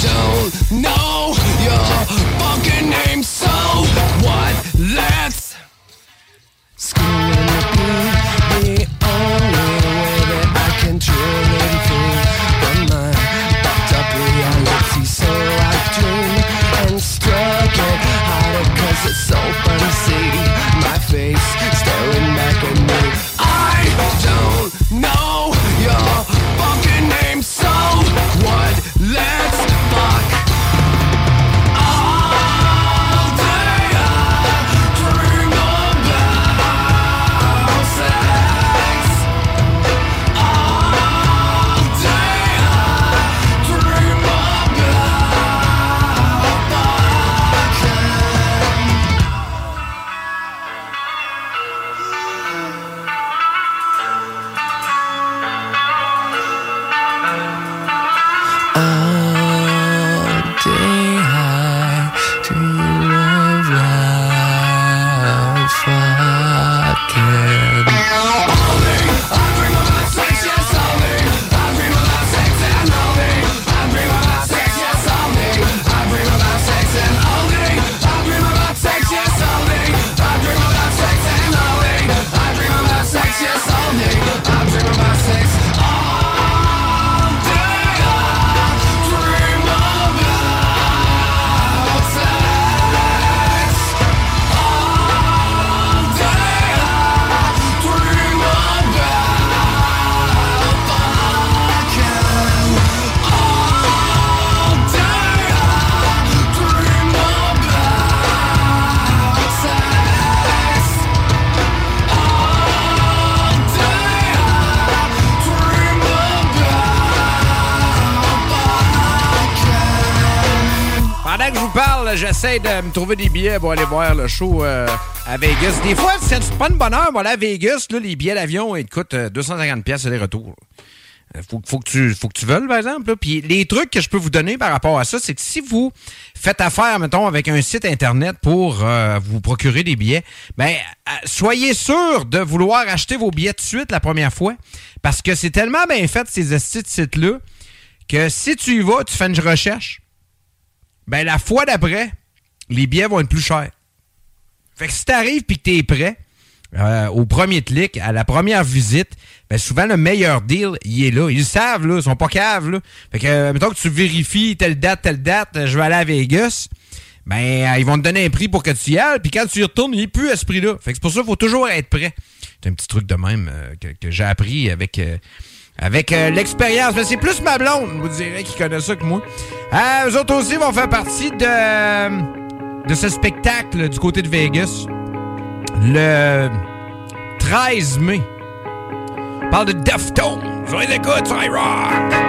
Don't know your fucking name, so what? Let's school and be the only way that I can truly my fucked up reality. So I and it harder it's so my face j'essaie de me trouver des billets pour aller voir le show euh, à Vegas. Des fois, si tu te prends de bonheur, voilà, à Vegas, là, les billets d'avion, ils te coûtent euh, 250 pièces les retours. Faut, faut, que tu, faut que tu veuilles, par exemple. là. Puis les trucs que je peux vous donner par rapport à ça, c'est que si vous faites affaire, mettons, avec un site Internet pour euh, vous procurer des billets, ben, euh, soyez sûr de vouloir acheter vos billets de suite la première fois. Parce que c'est tellement bien fait, ces sites-là, que si tu y vas, tu fais une recherche, ben la fois d'après, les billets vont être plus chers. Fait que si t'arrives puis que t'es prêt, euh, au premier clic, à la première visite, ben souvent le meilleur deal, il est là. Ils le savent, là, ils sont pas caves, là. Fait que, euh, mettons que tu vérifies telle date, telle date, je vais aller à Vegas, ben euh, ils vont te donner un prix pour que tu y ailles, puis quand tu y retournes, il n'est plus à ce prix-là. Fait que c'est pour ça qu'il faut toujours être prêt. C'est un petit truc de même que j'ai appris avec... avec euh, l'expérience. Mais c'est plus ma blonde, vous direz, qui connaît ça que moi. Euh, eux autres aussi vont faire partie de, de ce spectacle du côté de Vegas. Le 13 mai. On parle de Deftones. On les écoute sur iRock.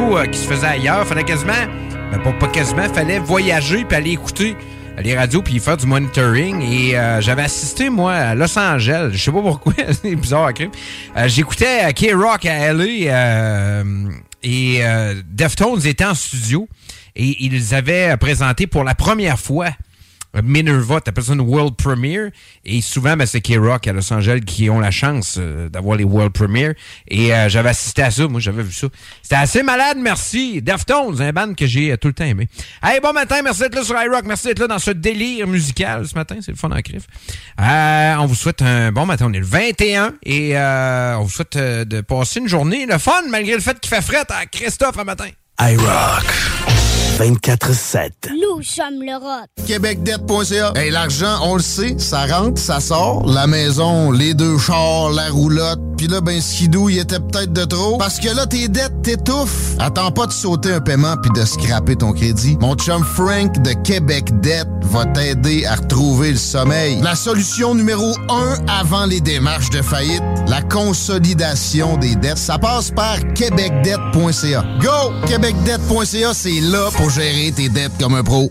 Euh, qui se faisait ailleurs. Fallait quasiment. Pas, pas quasiment, fallait voyager puis aller écouter les radios puis faire du monitoring. Et euh, j'avais assisté, moi, à Los Angeles. Je sais pas pourquoi, c'est bizarre à. Euh, J'écoutais K-Rock à LA et Deftones étaient en studio et ils avaient présenté pour la première fois Minerva, t'appelles ça une world premiere. Et souvent, ben, c'est K-Rock à Los Angeles qui ont la chance euh, d'avoir les world premiere. Et euh, j'avais assisté à ça, moi, j'avais vu ça. C'était assez malade, merci. Deftones, un band que j'ai euh, tout le temps aimé. Hey, bon matin, merci d'être là sur iRock. Merci d'être là dans ce délire musical ce matin. C'est le fun en crif. On vous souhaite un bon matin. On est le 21 et on vous souhaite de passer une journée le fun malgré le fait qu'il fait fret à Christophe un matin. iRock 24-7. Nous sommes le rock. Québecdebt.ca. Hey, l'argent, on le sait, ça rentre, ça sort. La maison, les deux chars, la roulotte. Puis là, ben, skidou, il était peut-être de trop. Parce que là, tes dettes t'étouffent. Attends pas de sauter un paiement puis de scraper ton crédit. Mon chum Frank de Québec Debt va t'aider à retrouver le sommeil. La solution numéro un avant les démarches de faillite, la consolidation des dettes. Ça passe par québecdebt.ca. Go! Québecdebt.ca, c'est là pour gérer tes dettes comme un pro.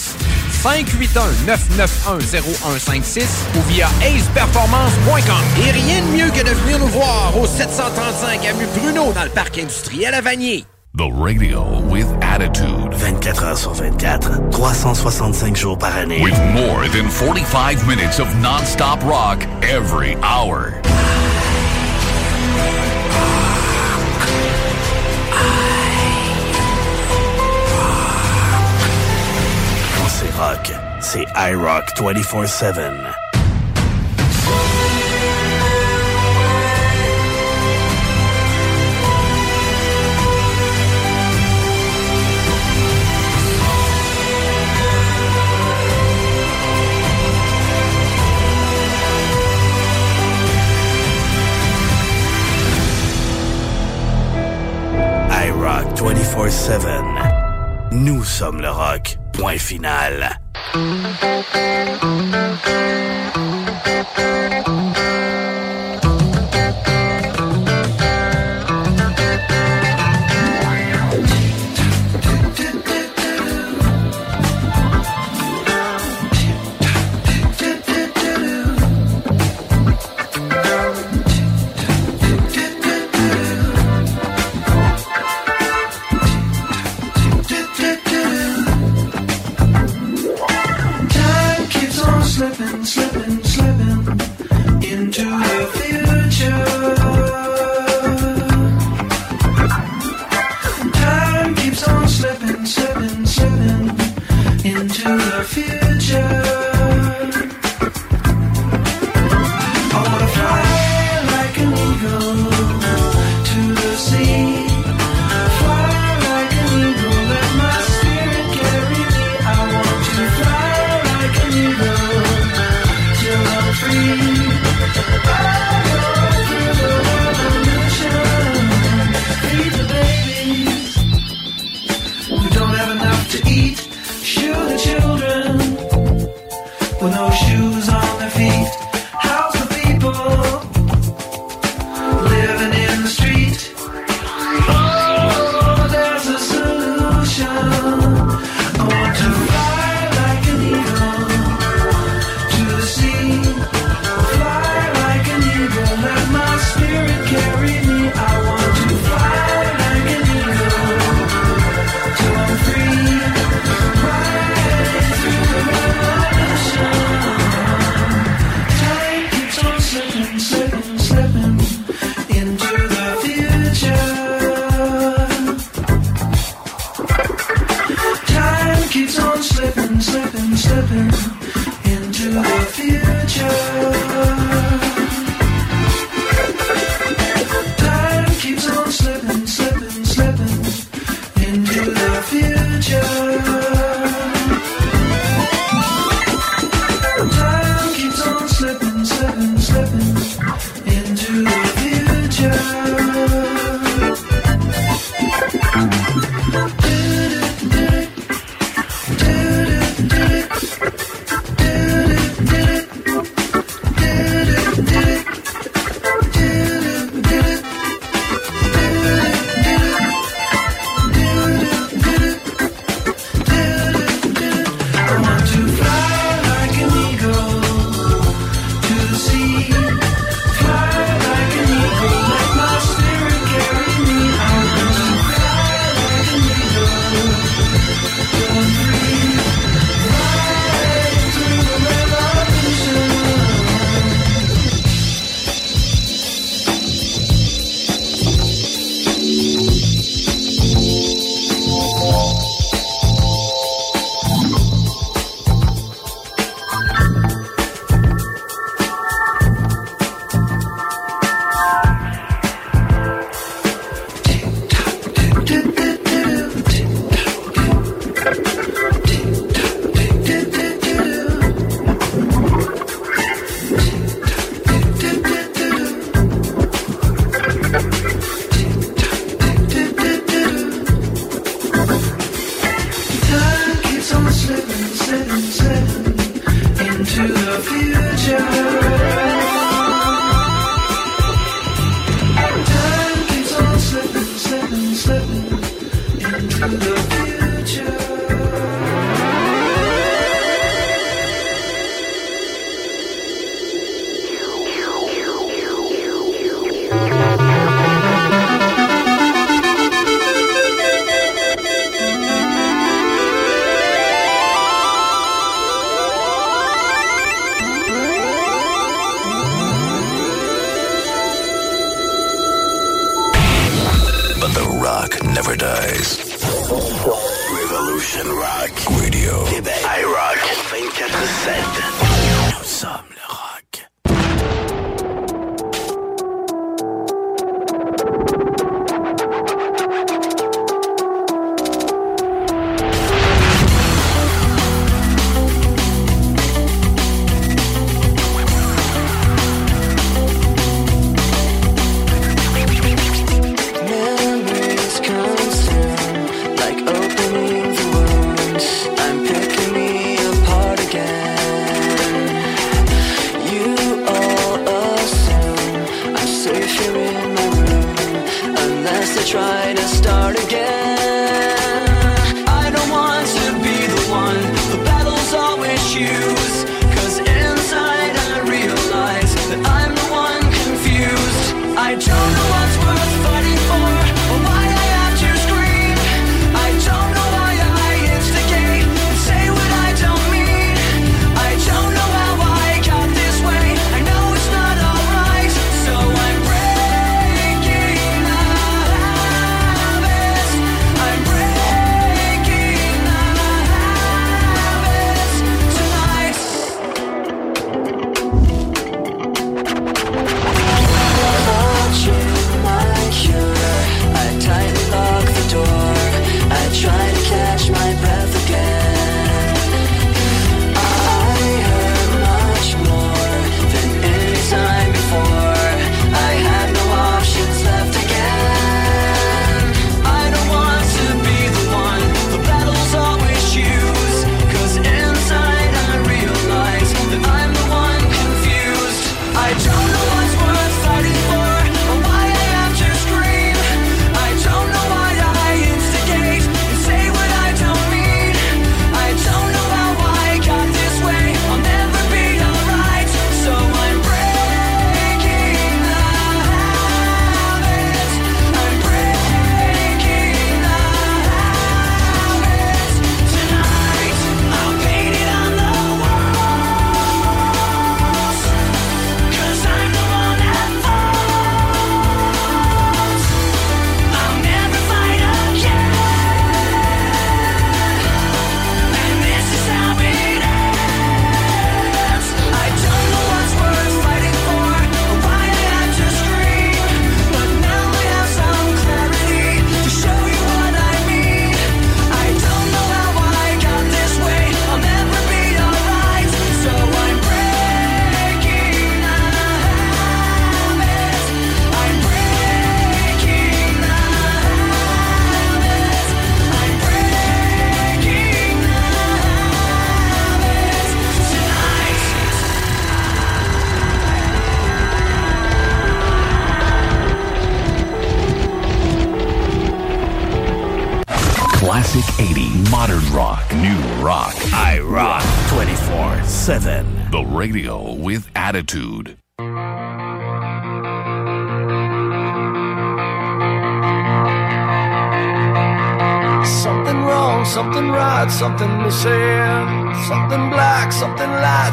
581-991-0156 ou via aceperformance.com. Et rien de mieux que de venir nous voir au 735 avenue Bruno dans le parc industriel à Vanier. The radio with attitude. 24 heures sur 24, 365 jours par année. With more than 45 minutes of non-stop rock every hour. C'est iRock 24-7. iRock 24-7. Nous sommes le rock. Point final. Thank you.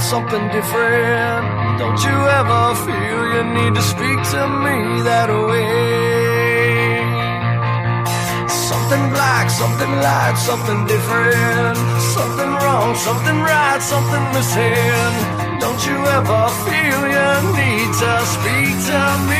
something different. Don't you ever feel you need to speak to me that way? Something black, something light, something different. Something wrong, something right, something missing. Don't you ever feel you need to speak to me?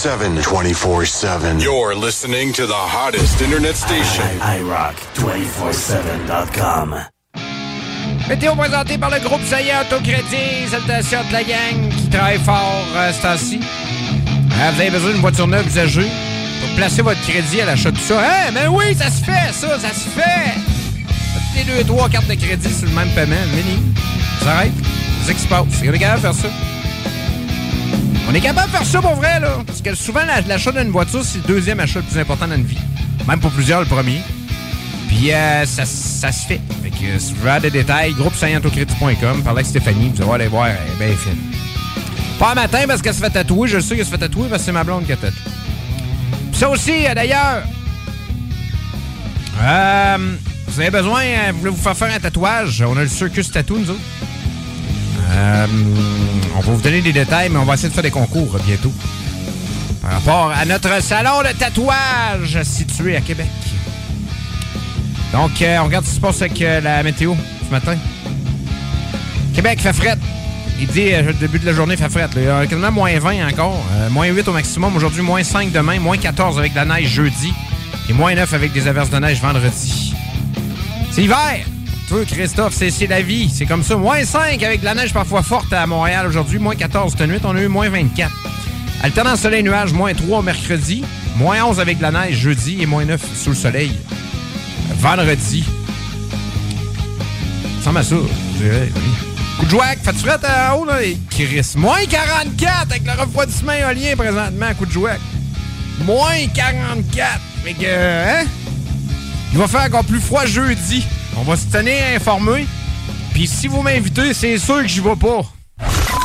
7. 24 7. You're listening to the hottest internet station. iRock247.com. Météo présenté par le groupe Saillant Autocrédit. Salutations de la gang qui travaille fort euh, ce temps-ci. Ah, vous avez besoin d'une voiture neuve usagée pour placer votre crédit à l'achat de tout ça. Hein? Mais oui, ça se fait, ça, ça se fait! Les deux, trois cartes de crédit sur le même paiement, mini. Ça arrête. C'est ce qui se passe. Faire ça. On est capable de faire ça pour vrai, là. Parce que souvent, la- l'achat d'une voiture, c'est le deuxième achat le plus important dans une vie. Même pour plusieurs, le premier. Puis euh, ça, ça se fait. Fait que si vous voulez des détails, groupe saillantaucrédit.com, parlez avec Stéphanie, vous allez aller voir, elle est bien fine. Pas un matin parce qu'elle se fait tatouer, je sais qu'elle se fait tatouer parce que c'est ma blonde qui a tatoué. Ça aussi, euh, d'ailleurs, euh, vous avez besoin, euh, vous voulez vous faire faire un tatouage, on a le Circus Tattoo, nous autres. Euh, on va vous donner des détails, mais on va essayer de faire des concours bientôt. Par rapport à notre salon de tatouage situé à Québec. Donc, euh, on regarde ce qui se passe avec euh, la météo ce matin. Québec fait fret. Il dit, euh, le début de la journée, fait fret. là. Il y a quasiment moins 20 encore. Moins 8 au maximum. Aujourd'hui, moins 5 demain. Moins 14 avec de la neige jeudi. Et moins 9 avec des averses de neige vendredi. C'est hiver! Christophe, c'est la vie. C'est comme ça. Moins 5 avec la neige parfois forte à Montréal aujourd'hui. Moins 14 cette nuit. On a eu moins 24. Alternant soleil-nuage, moins 3 mercredi. Moins 11 avec la neige jeudi. Et moins 9 sous le soleil vendredi. Ça à ça, oui. Coup de jouac, fais-tu fret en haut, là? Et Chris, moins 44 avec le refroidissement éolien présentement, coup de jouac. Moins 44. Fait que, hein? Il va faire encore plus froid jeudi. On va se tenir informé. Puis si vous m'invitez, c'est sûr que j'y vais pas.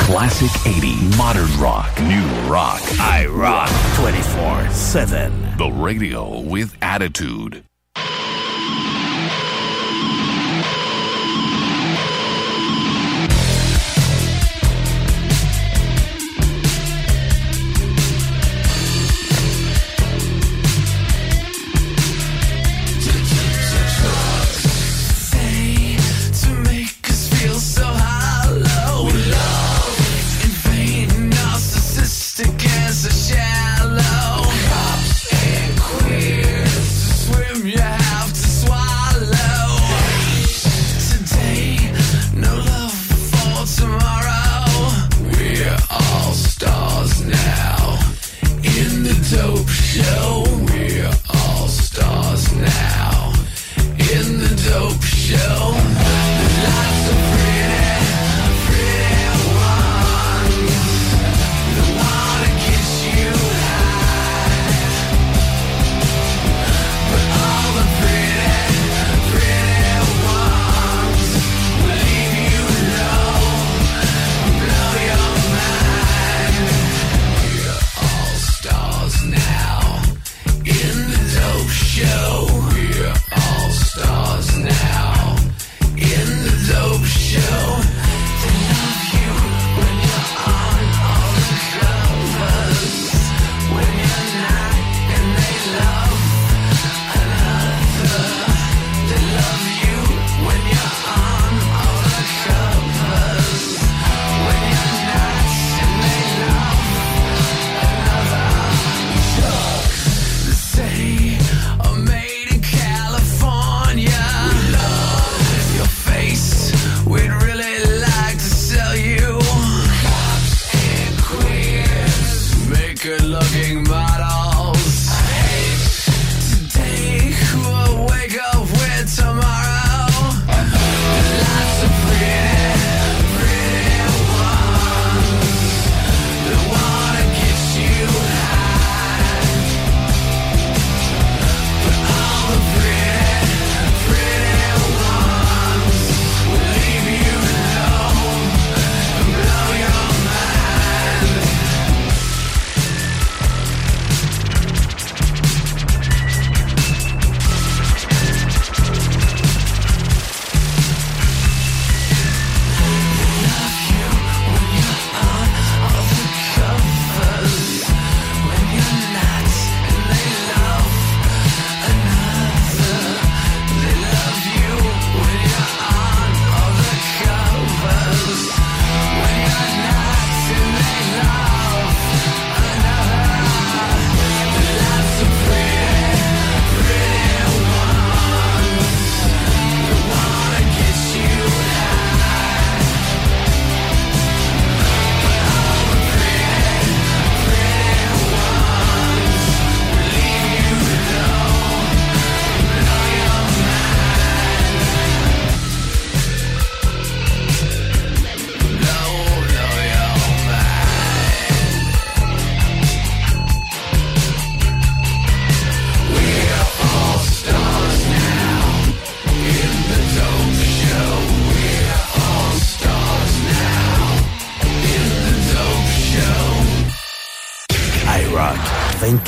Classic 80, modern rock, new rock. I rock 24 7. The radio with attitude.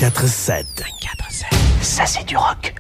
24-7. 24-7. Ça, c'est du rock.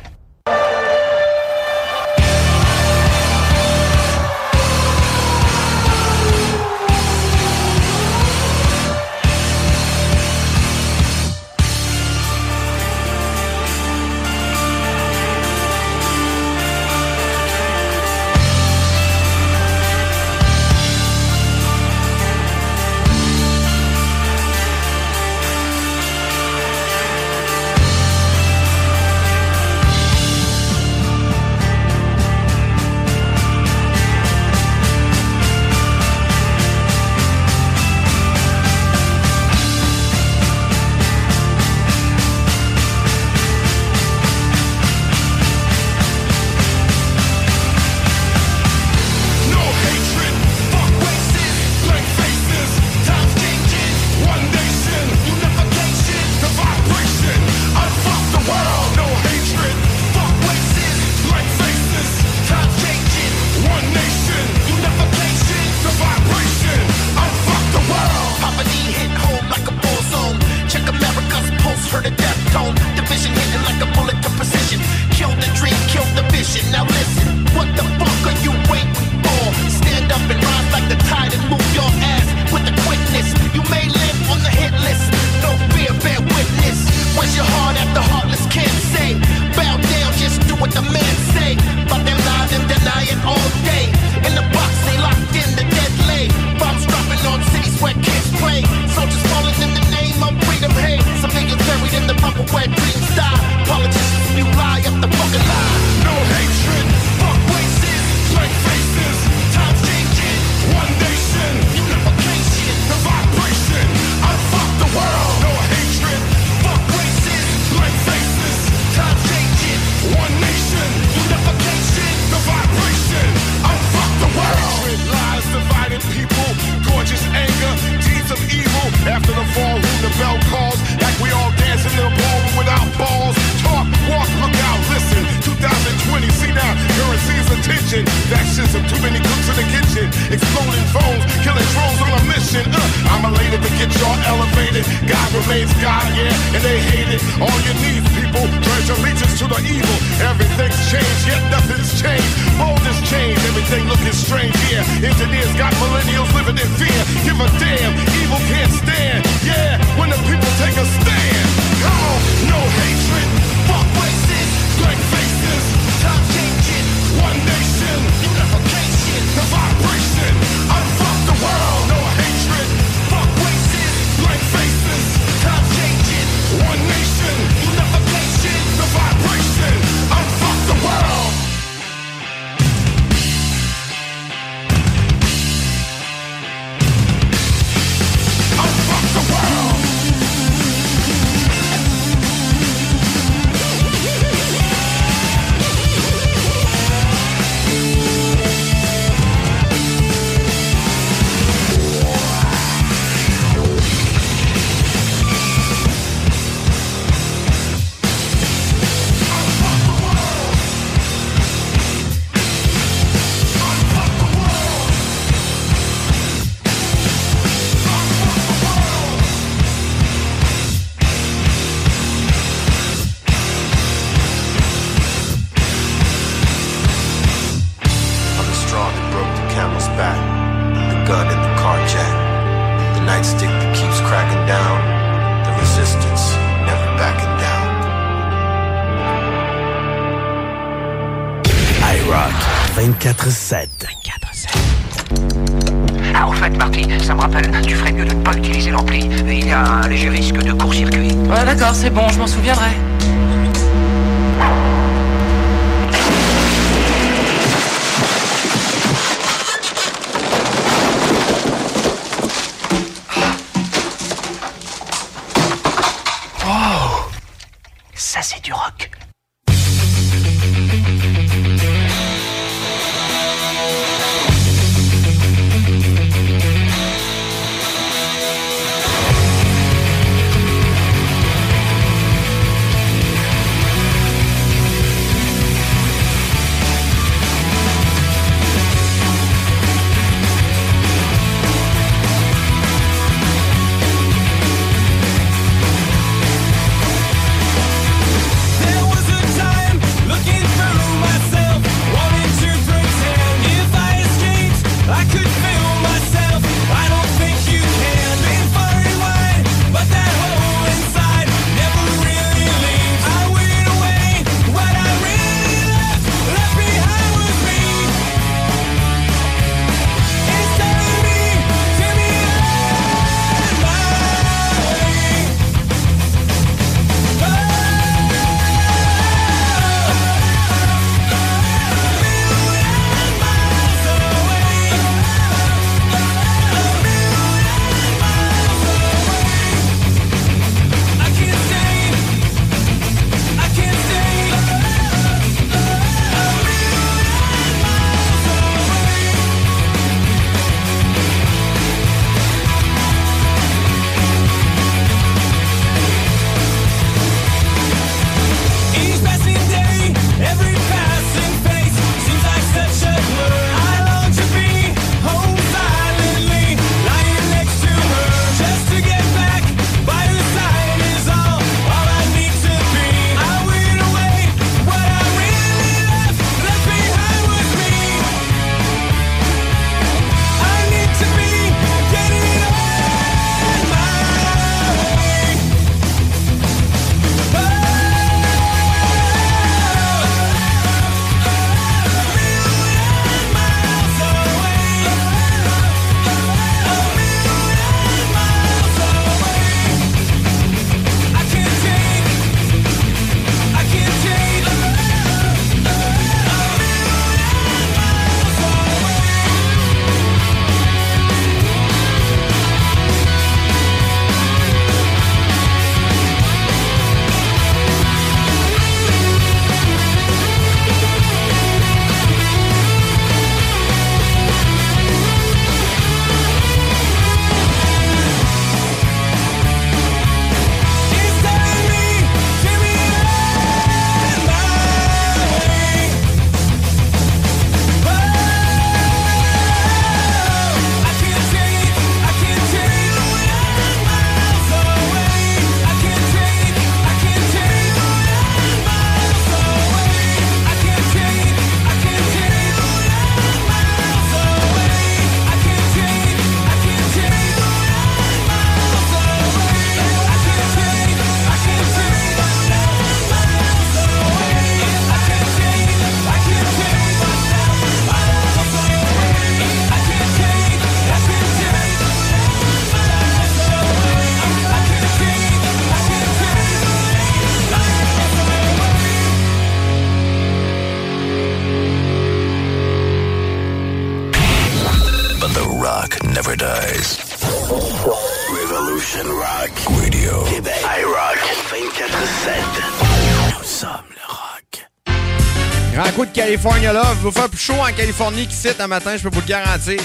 Va faire plus chaud en Californie qu'ici un matin, je peux vous le garantir.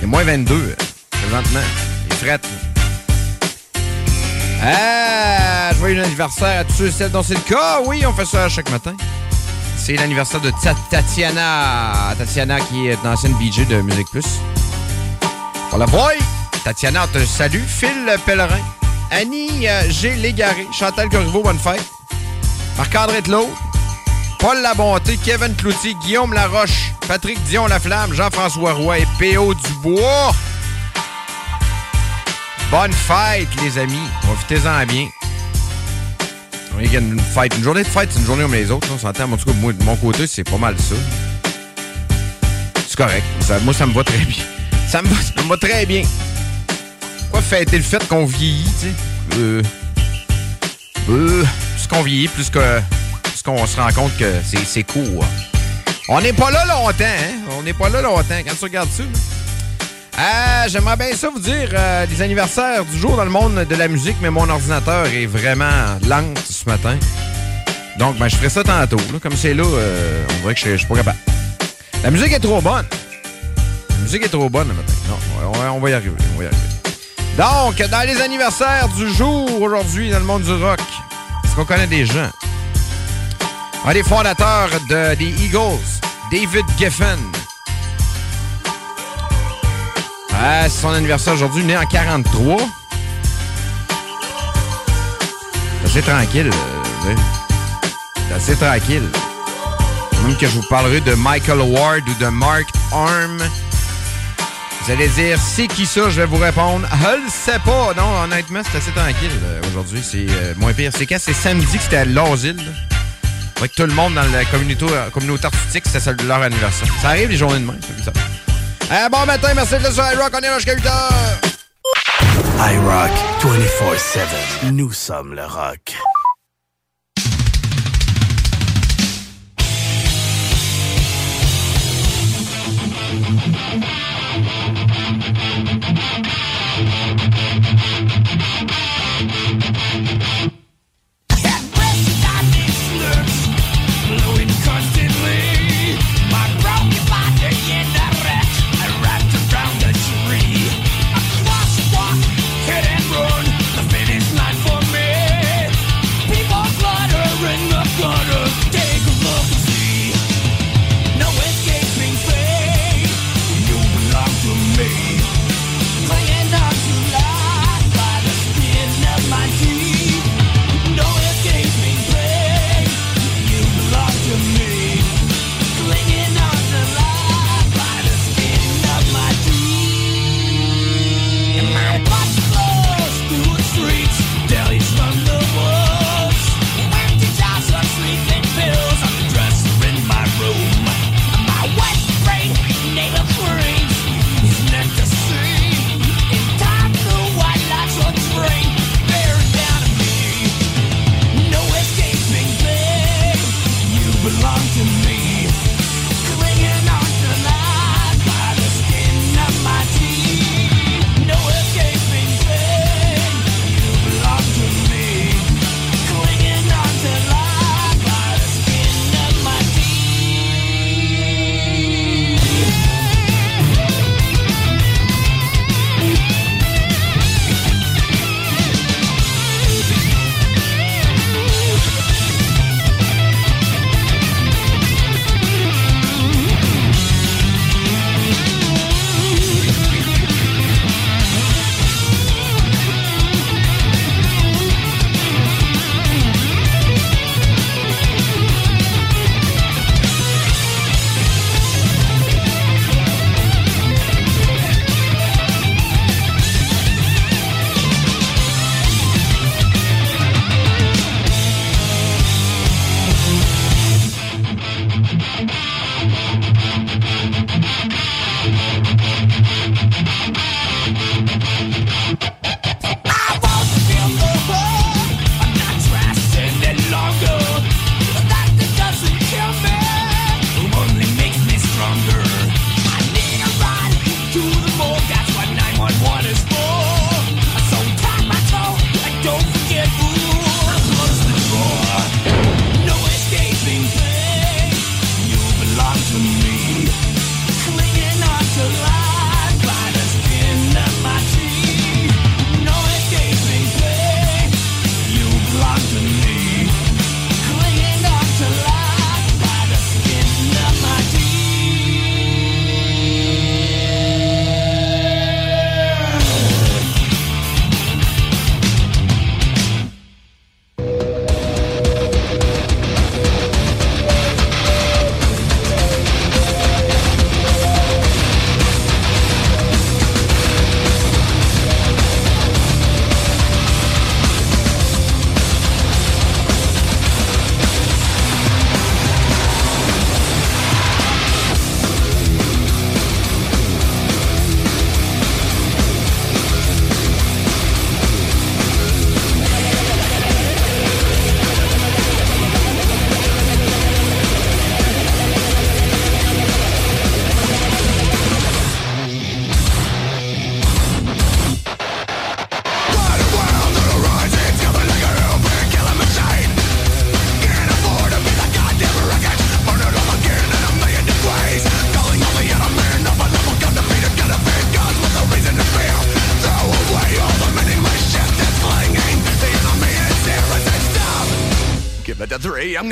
Il est moins 22 euh, présentement. Il est fret. Ah, joyeux anniversaire à tous ceux et celles dont c'est le cas. Oui, on fait ça chaque matin. C'est l'anniversaire de Ta- Tatiana. Tatiana qui est une ancienne VJ de Musique Plus. La boy, Tatiana, te salue. Phil Pellerin. Annie euh, G. Légaré. Chantal Corriveau, bonne fête. Marc-André Tlot. Paul Labonté. Kevin Cloutier. Guillaume Laroche. Patrick Dion Laflamme. Jean-François Roy et P.O. Dubois. Bonne fête, les amis. Profitez-en bien. Une fête. Une journée de fête, c'est une journée comme les autres. On s'entend. En tout cas, moi, de mon côté, c'est pas mal ça. C'est correct. Moi, ça me va très bien. Ça me va, très bien. Quoi fêter le fait qu'on vieillit, tu sais? Euh, euh, plus qu'on vieillit, plus que qu'on se rend compte que c'est, court. On n'est pas là longtemps, hein? On n'est pas là longtemps. Quand tu regardes ça. Euh, J'aimerais bien ça vous dire euh, les anniversaires du jour dans le monde de la musique, mais mon ordinateur est vraiment lent ce matin. Donc, ben, je ferai ça tantôt. Comme c'est là, euh, on dirait que je suis pas capable. La musique est trop bonne. La musique est trop bonne le matin. Non, on on va y arriver. On va y arriver. Donc, dans les anniversaires du jour aujourd'hui dans le monde du rock, est-ce qu'on connaît des gens? Un des fondateurs de, des Eagles, David Geffen. Ah, c'est son anniversaire aujourd'hui, né en 43. C'est assez tranquille. euh, c'est assez tranquille. Même que je vous parlerai de Michael Ward ou de Mark Arm. Vous allez dire, c'est qui ça? Je vais vous répondre, je le sais pas. Non, honnêtement, c'est assez tranquille euh, aujourd'hui. C'est moins pire. C'est quand? C'est samedi que c'était à l'asile. Avec tout le monde dans la communauté, euh, communauté artistique, c'était ça- leur anniversaire. Ça arrive les journées de main, c'est comme ça. Euh, bon matin, merci de sur iRock. On est là jusqu'à 8 heures. iRock 24-7. Nous sommes le rock.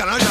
It a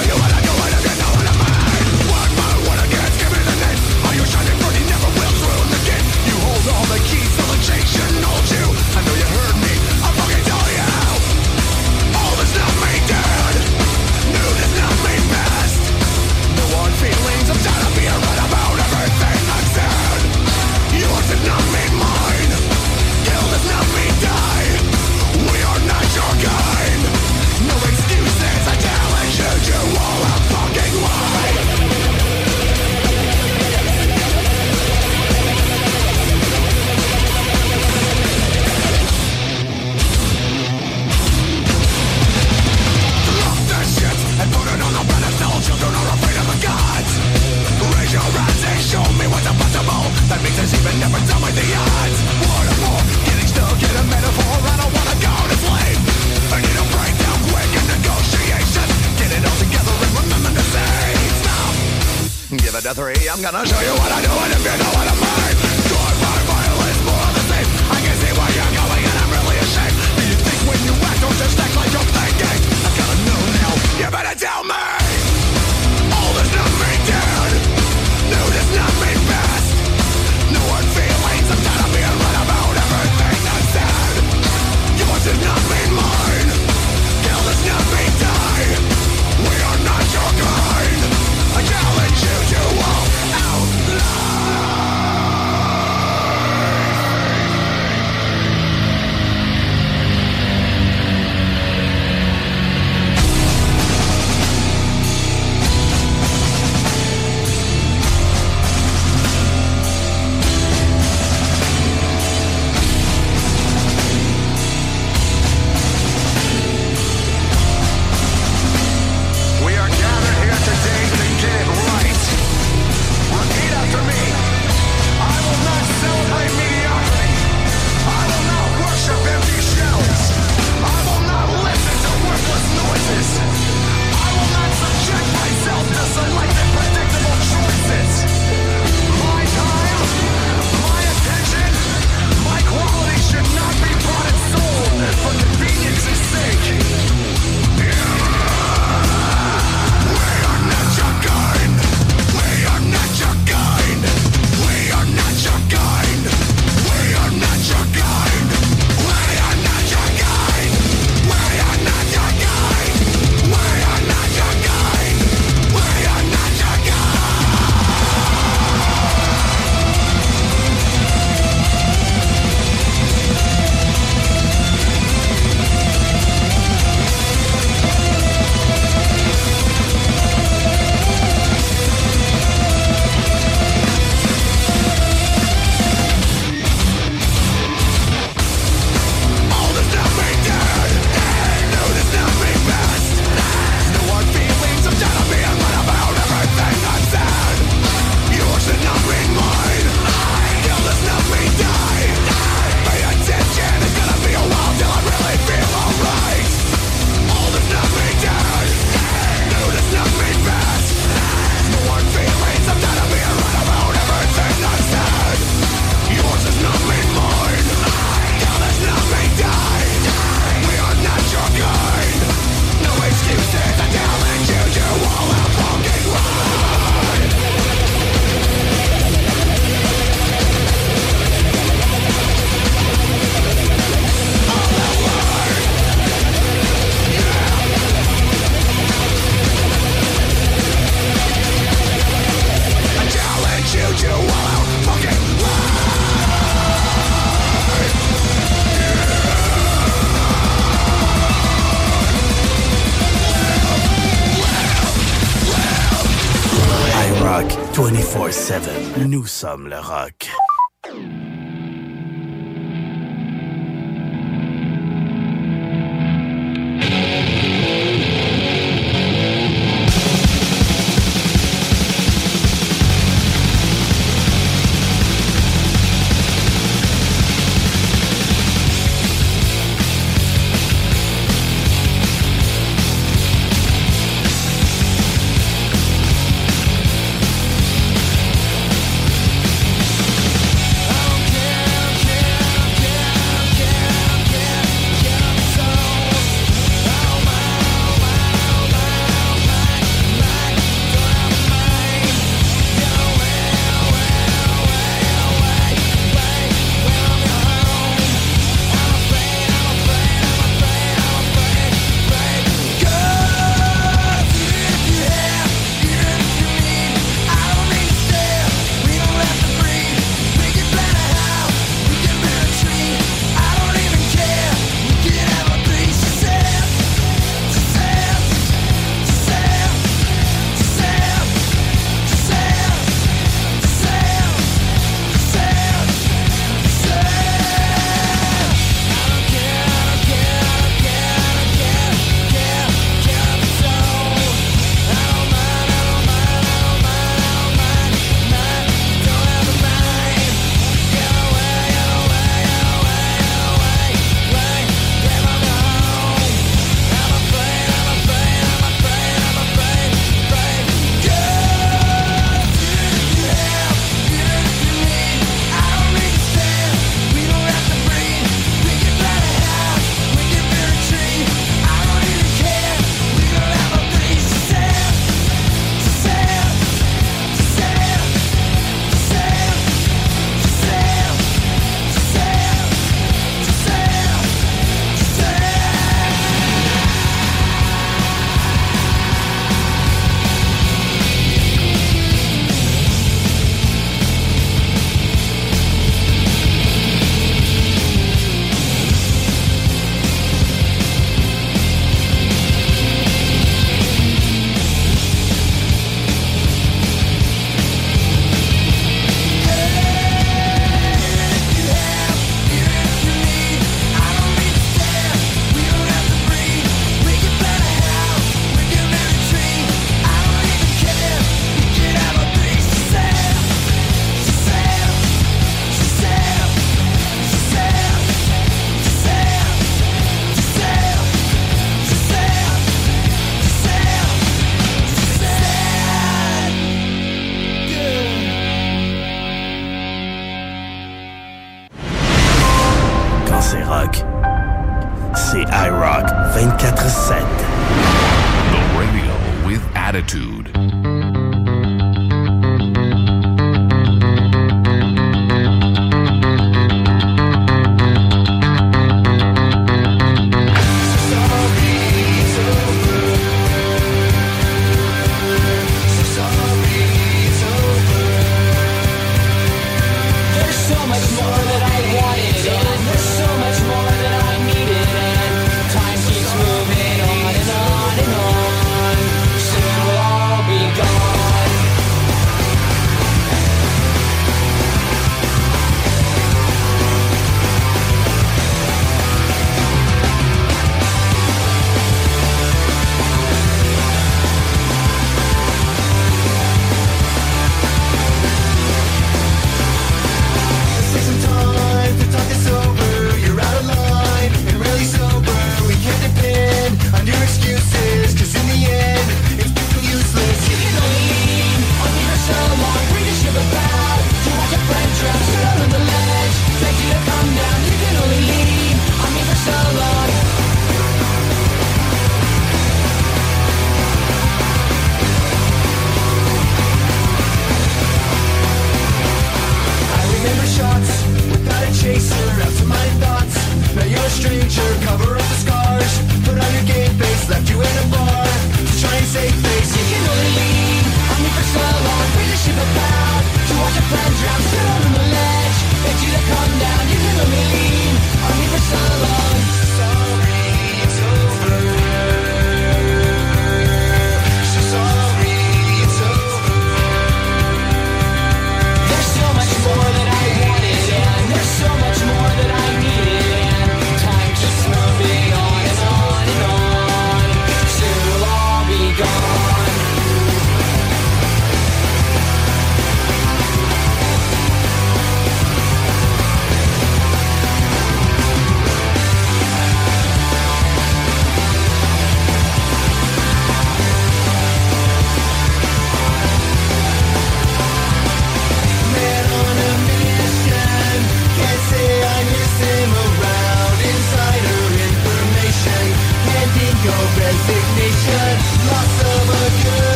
24-7.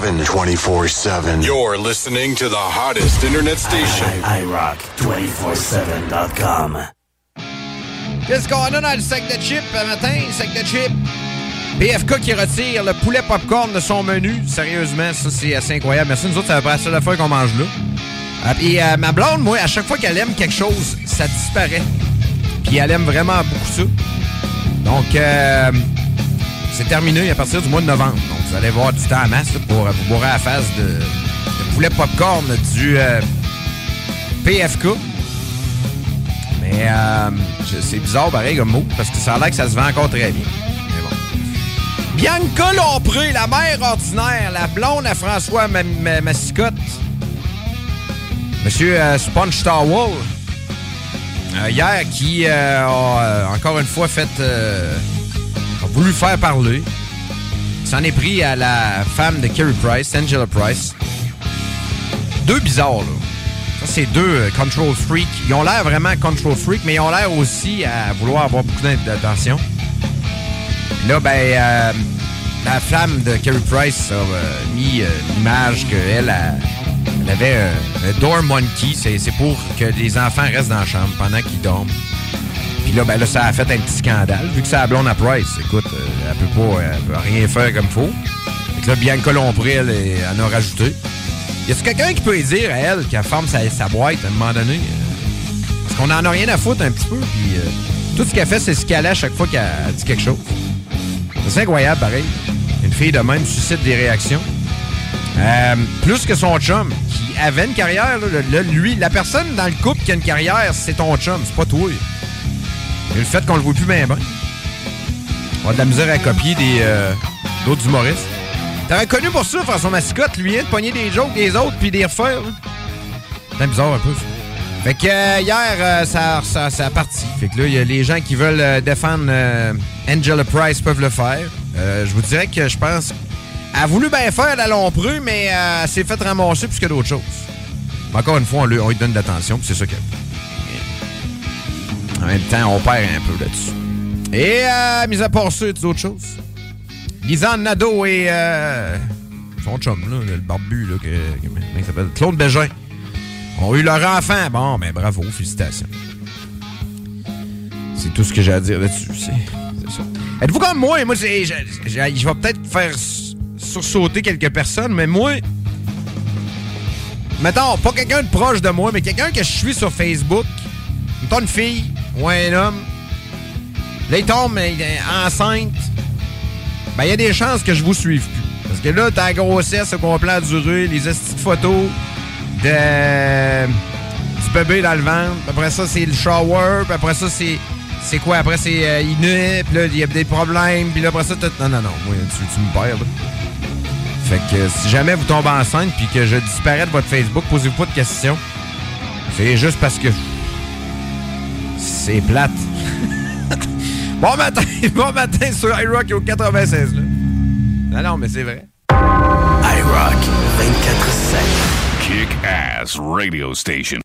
7. 24 7. You're listening to the hottest internet station. iRock247.com. Qu'est-ce qu'on a dans le sac de chips un matin, sac de chips? PFK qui retire le poulet popcorn de son menu. Sérieusement, ça, c'est assez incroyable. Merci, nous autres, ça va pas la seule fois qu'on mange là. Ah, Puis euh, ma blonde, moi, à chaque fois qu'elle aime quelque chose, ça disparaît. Puis elle aime vraiment beaucoup ça. Donc, euh, c'est terminé à partir du mois de novembre. Vous allez voir du temps en masse pour vous bourrer à la face de, de poulet popcorn du euh, PFK. Mais euh, c'est bizarre pareil comme mot, parce que ça a l'air que ça se vend encore très bien. Mais bon. Bianca Lompré, la mère ordinaire, la blonde à François Ma- Ma- Massicotte. Monsieur euh, Sponge Towel. euh, hier, qui a encore une fois fait. a voulu faire parler. S'en est pris à la femme de Kerry Price, Angela Price. Deux bizarres, là. Ça, c'est deux euh, control freaks. Ils ont l'air vraiment control freak, mais ils ont l'air aussi à vouloir avoir beaucoup d'attention. Là, ben, euh, la femme de Kerry Price a euh, mis euh, l'image qu'elle avait un door monkey. C'est pour que les enfants restent dans la chambre pendant qu'ils dorment. Puis là, ben là, ça a fait un petit scandale. Vu que c'est la blonde à Price, écoute, euh, elle peut pas peut rien faire comme faut. Fait que là, Bianca Lompré, elle, elle en a rajouté. Y a-tu quelqu'un qui peut dire à elle qu'elle ferme sa, boîte à un moment donné? euh, parce qu'on en a rien à foutre un petit peu. Puis euh, tout ce qu'elle fait, c'est se caler à chaque fois qu'elle dit quelque chose. C'est incroyable, pareil. Une fille de même suscite des réactions. Plus que son chum, qui avait une carrière, lui, la personne dans le couple qui a une carrière, c'est ton chum, c'est pas toi. Et le fait qu'on le voit plus bien, ben. On a de la misère à copier des euh, d'autres humoristes. T'aurais connu pour ça, François Mascotte, lui, hein, de pogner des jokes des autres puis des refaire. hein. C'est bizarre un peu, ça. Fait que euh, hier, euh, ça, ça, a parti. Fait que là, il y a les gens qui veulent défendre Angela Price peuvent le faire. Je vous dirais que je pense. Elle a voulu bien faire la Lompreux, mais elle s'est fait ramasser plus que d'autres choses. Encore une fois, on lui, on lui donne de l'attention, puis c'est ça que. En même temps, on perd un peu là-dessus. Et, euh, mis à part ça, a-t-il d'autres choses? Lisanne Nadeau et euh, son chum, là, le barbu, là, que, s'appelle? Claude Bégin, ont eu leur enfant. Bon, ben bravo, félicitations. C'est tout ce que j'ai à dire là-dessus. C'est ça. Êtes-vous comme moi? Moi, je, je- vais peut-être faire sursauter quelques personnes, mais moi, mettons, pas quelqu'un de proche de moi, mais quelqu'un que je suis sur Facebook, mettons une fille ou un homme, là, il tombe il est enceinte, ben, il y a des chances que je vous suive plus. Parce que là, la grossesse au complet à durer, les de photos de, du bébé dans le ventre, après ça, c'est le shower, puis après ça, c'est. C'est quoi? Après, c'est euh, il naît, puis là, il y a des problèmes, puis là, après ça, t'as- non, non, non, moi, tu, me perds, là. Fait que si jamais vous tombez enceinte puis que je disparais de votre Facebook, posez-vous pas de questions. C'est juste parce que c'est plate. bon matin, bon matin sur iRock au 96 là. Non, non, mais c'est vrai. iRock 24-7. Kick-Ass Radio Station.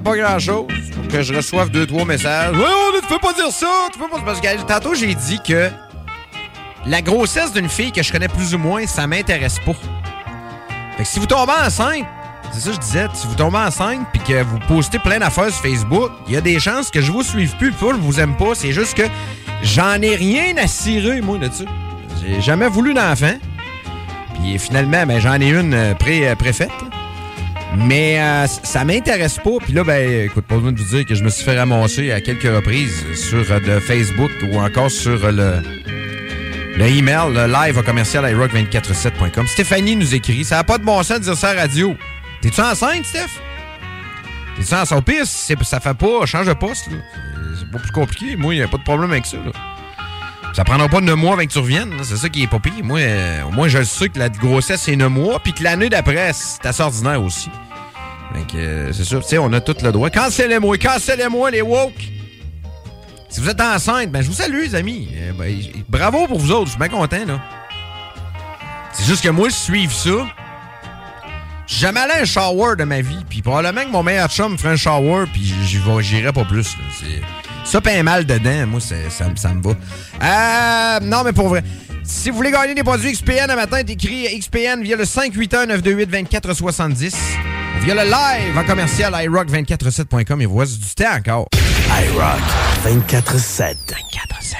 Pas grand-chose pour que je reçoive deux, trois messages. Ouais, ne te fait pas dire ça! Tu peux pas... Parce que tantôt, j'ai dit que la grossesse d'une fille que je connais plus ou moins, ça m'intéresse pas. Fait que si vous tombez enceinte, c'est ça que je disais, si vous tombez enceinte puis que vous postez plein d'affaires sur Facebook, il y a des chances que je vous suive plus, pas, je vous aime pas. C'est juste que j'en ai rien à cirer, moi, là-dessus. J'ai jamais voulu d'enfant. Puis finalement, ben, j'en ai une euh, pré, euh, préfaite. là. Mais euh, ça m'intéresse pas. Puis là, ben, écoute, pas besoin de vous dire que je me suis fait ramasser à quelques reprises sur euh, le Facebook ou encore sur euh, le, le email, le live à commercial iRock247.com. Stéphanie nous écrit Ça n'a pas de bon sens de dire ça à la radio. T'es-tu enceinte, Steph? T'es-tu enceinte? Au pire, ça fait pas, change de poste. C'est pas plus compliqué. Moi, il n'y a pas de problème avec ça. là. Ça prendra pas 9 mois avant que tu reviennes. C'est ça qui est pas. Moi, euh, moins, je sais que la grossesse, c'est 9 mois. Puis que l'année d'après, c'est assez ordinaire aussi. Que, euh, c'est ça. Tu sais, on a tout le droit. Cancellez-moi, cancellez-moi, les woke. Si vous êtes enceinte, ben, je vous salue, les amis. Euh, ben, bravo pour vous autres. Je suis bien content, là. C'est juste que moi, je suive ça. J'ai jamais allé un shower de ma vie. Puis probablement que mon meilleur chum ferait un shower. Puis j'irai pas plus. Ça paye mal dedans. Moi, ça, me- ça me va. Euh, non, mais pour vrai. Si vous voulez gagner des produits XPN un matin, t'écris XPN via le 581-928-2470 ou via le live en commercial iRock247.com et voici du temps encore. iRock 24-7. 24-7.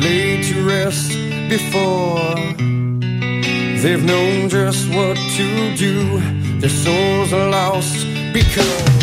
they lay to rest before. They've known just what to do, their souls are lost because.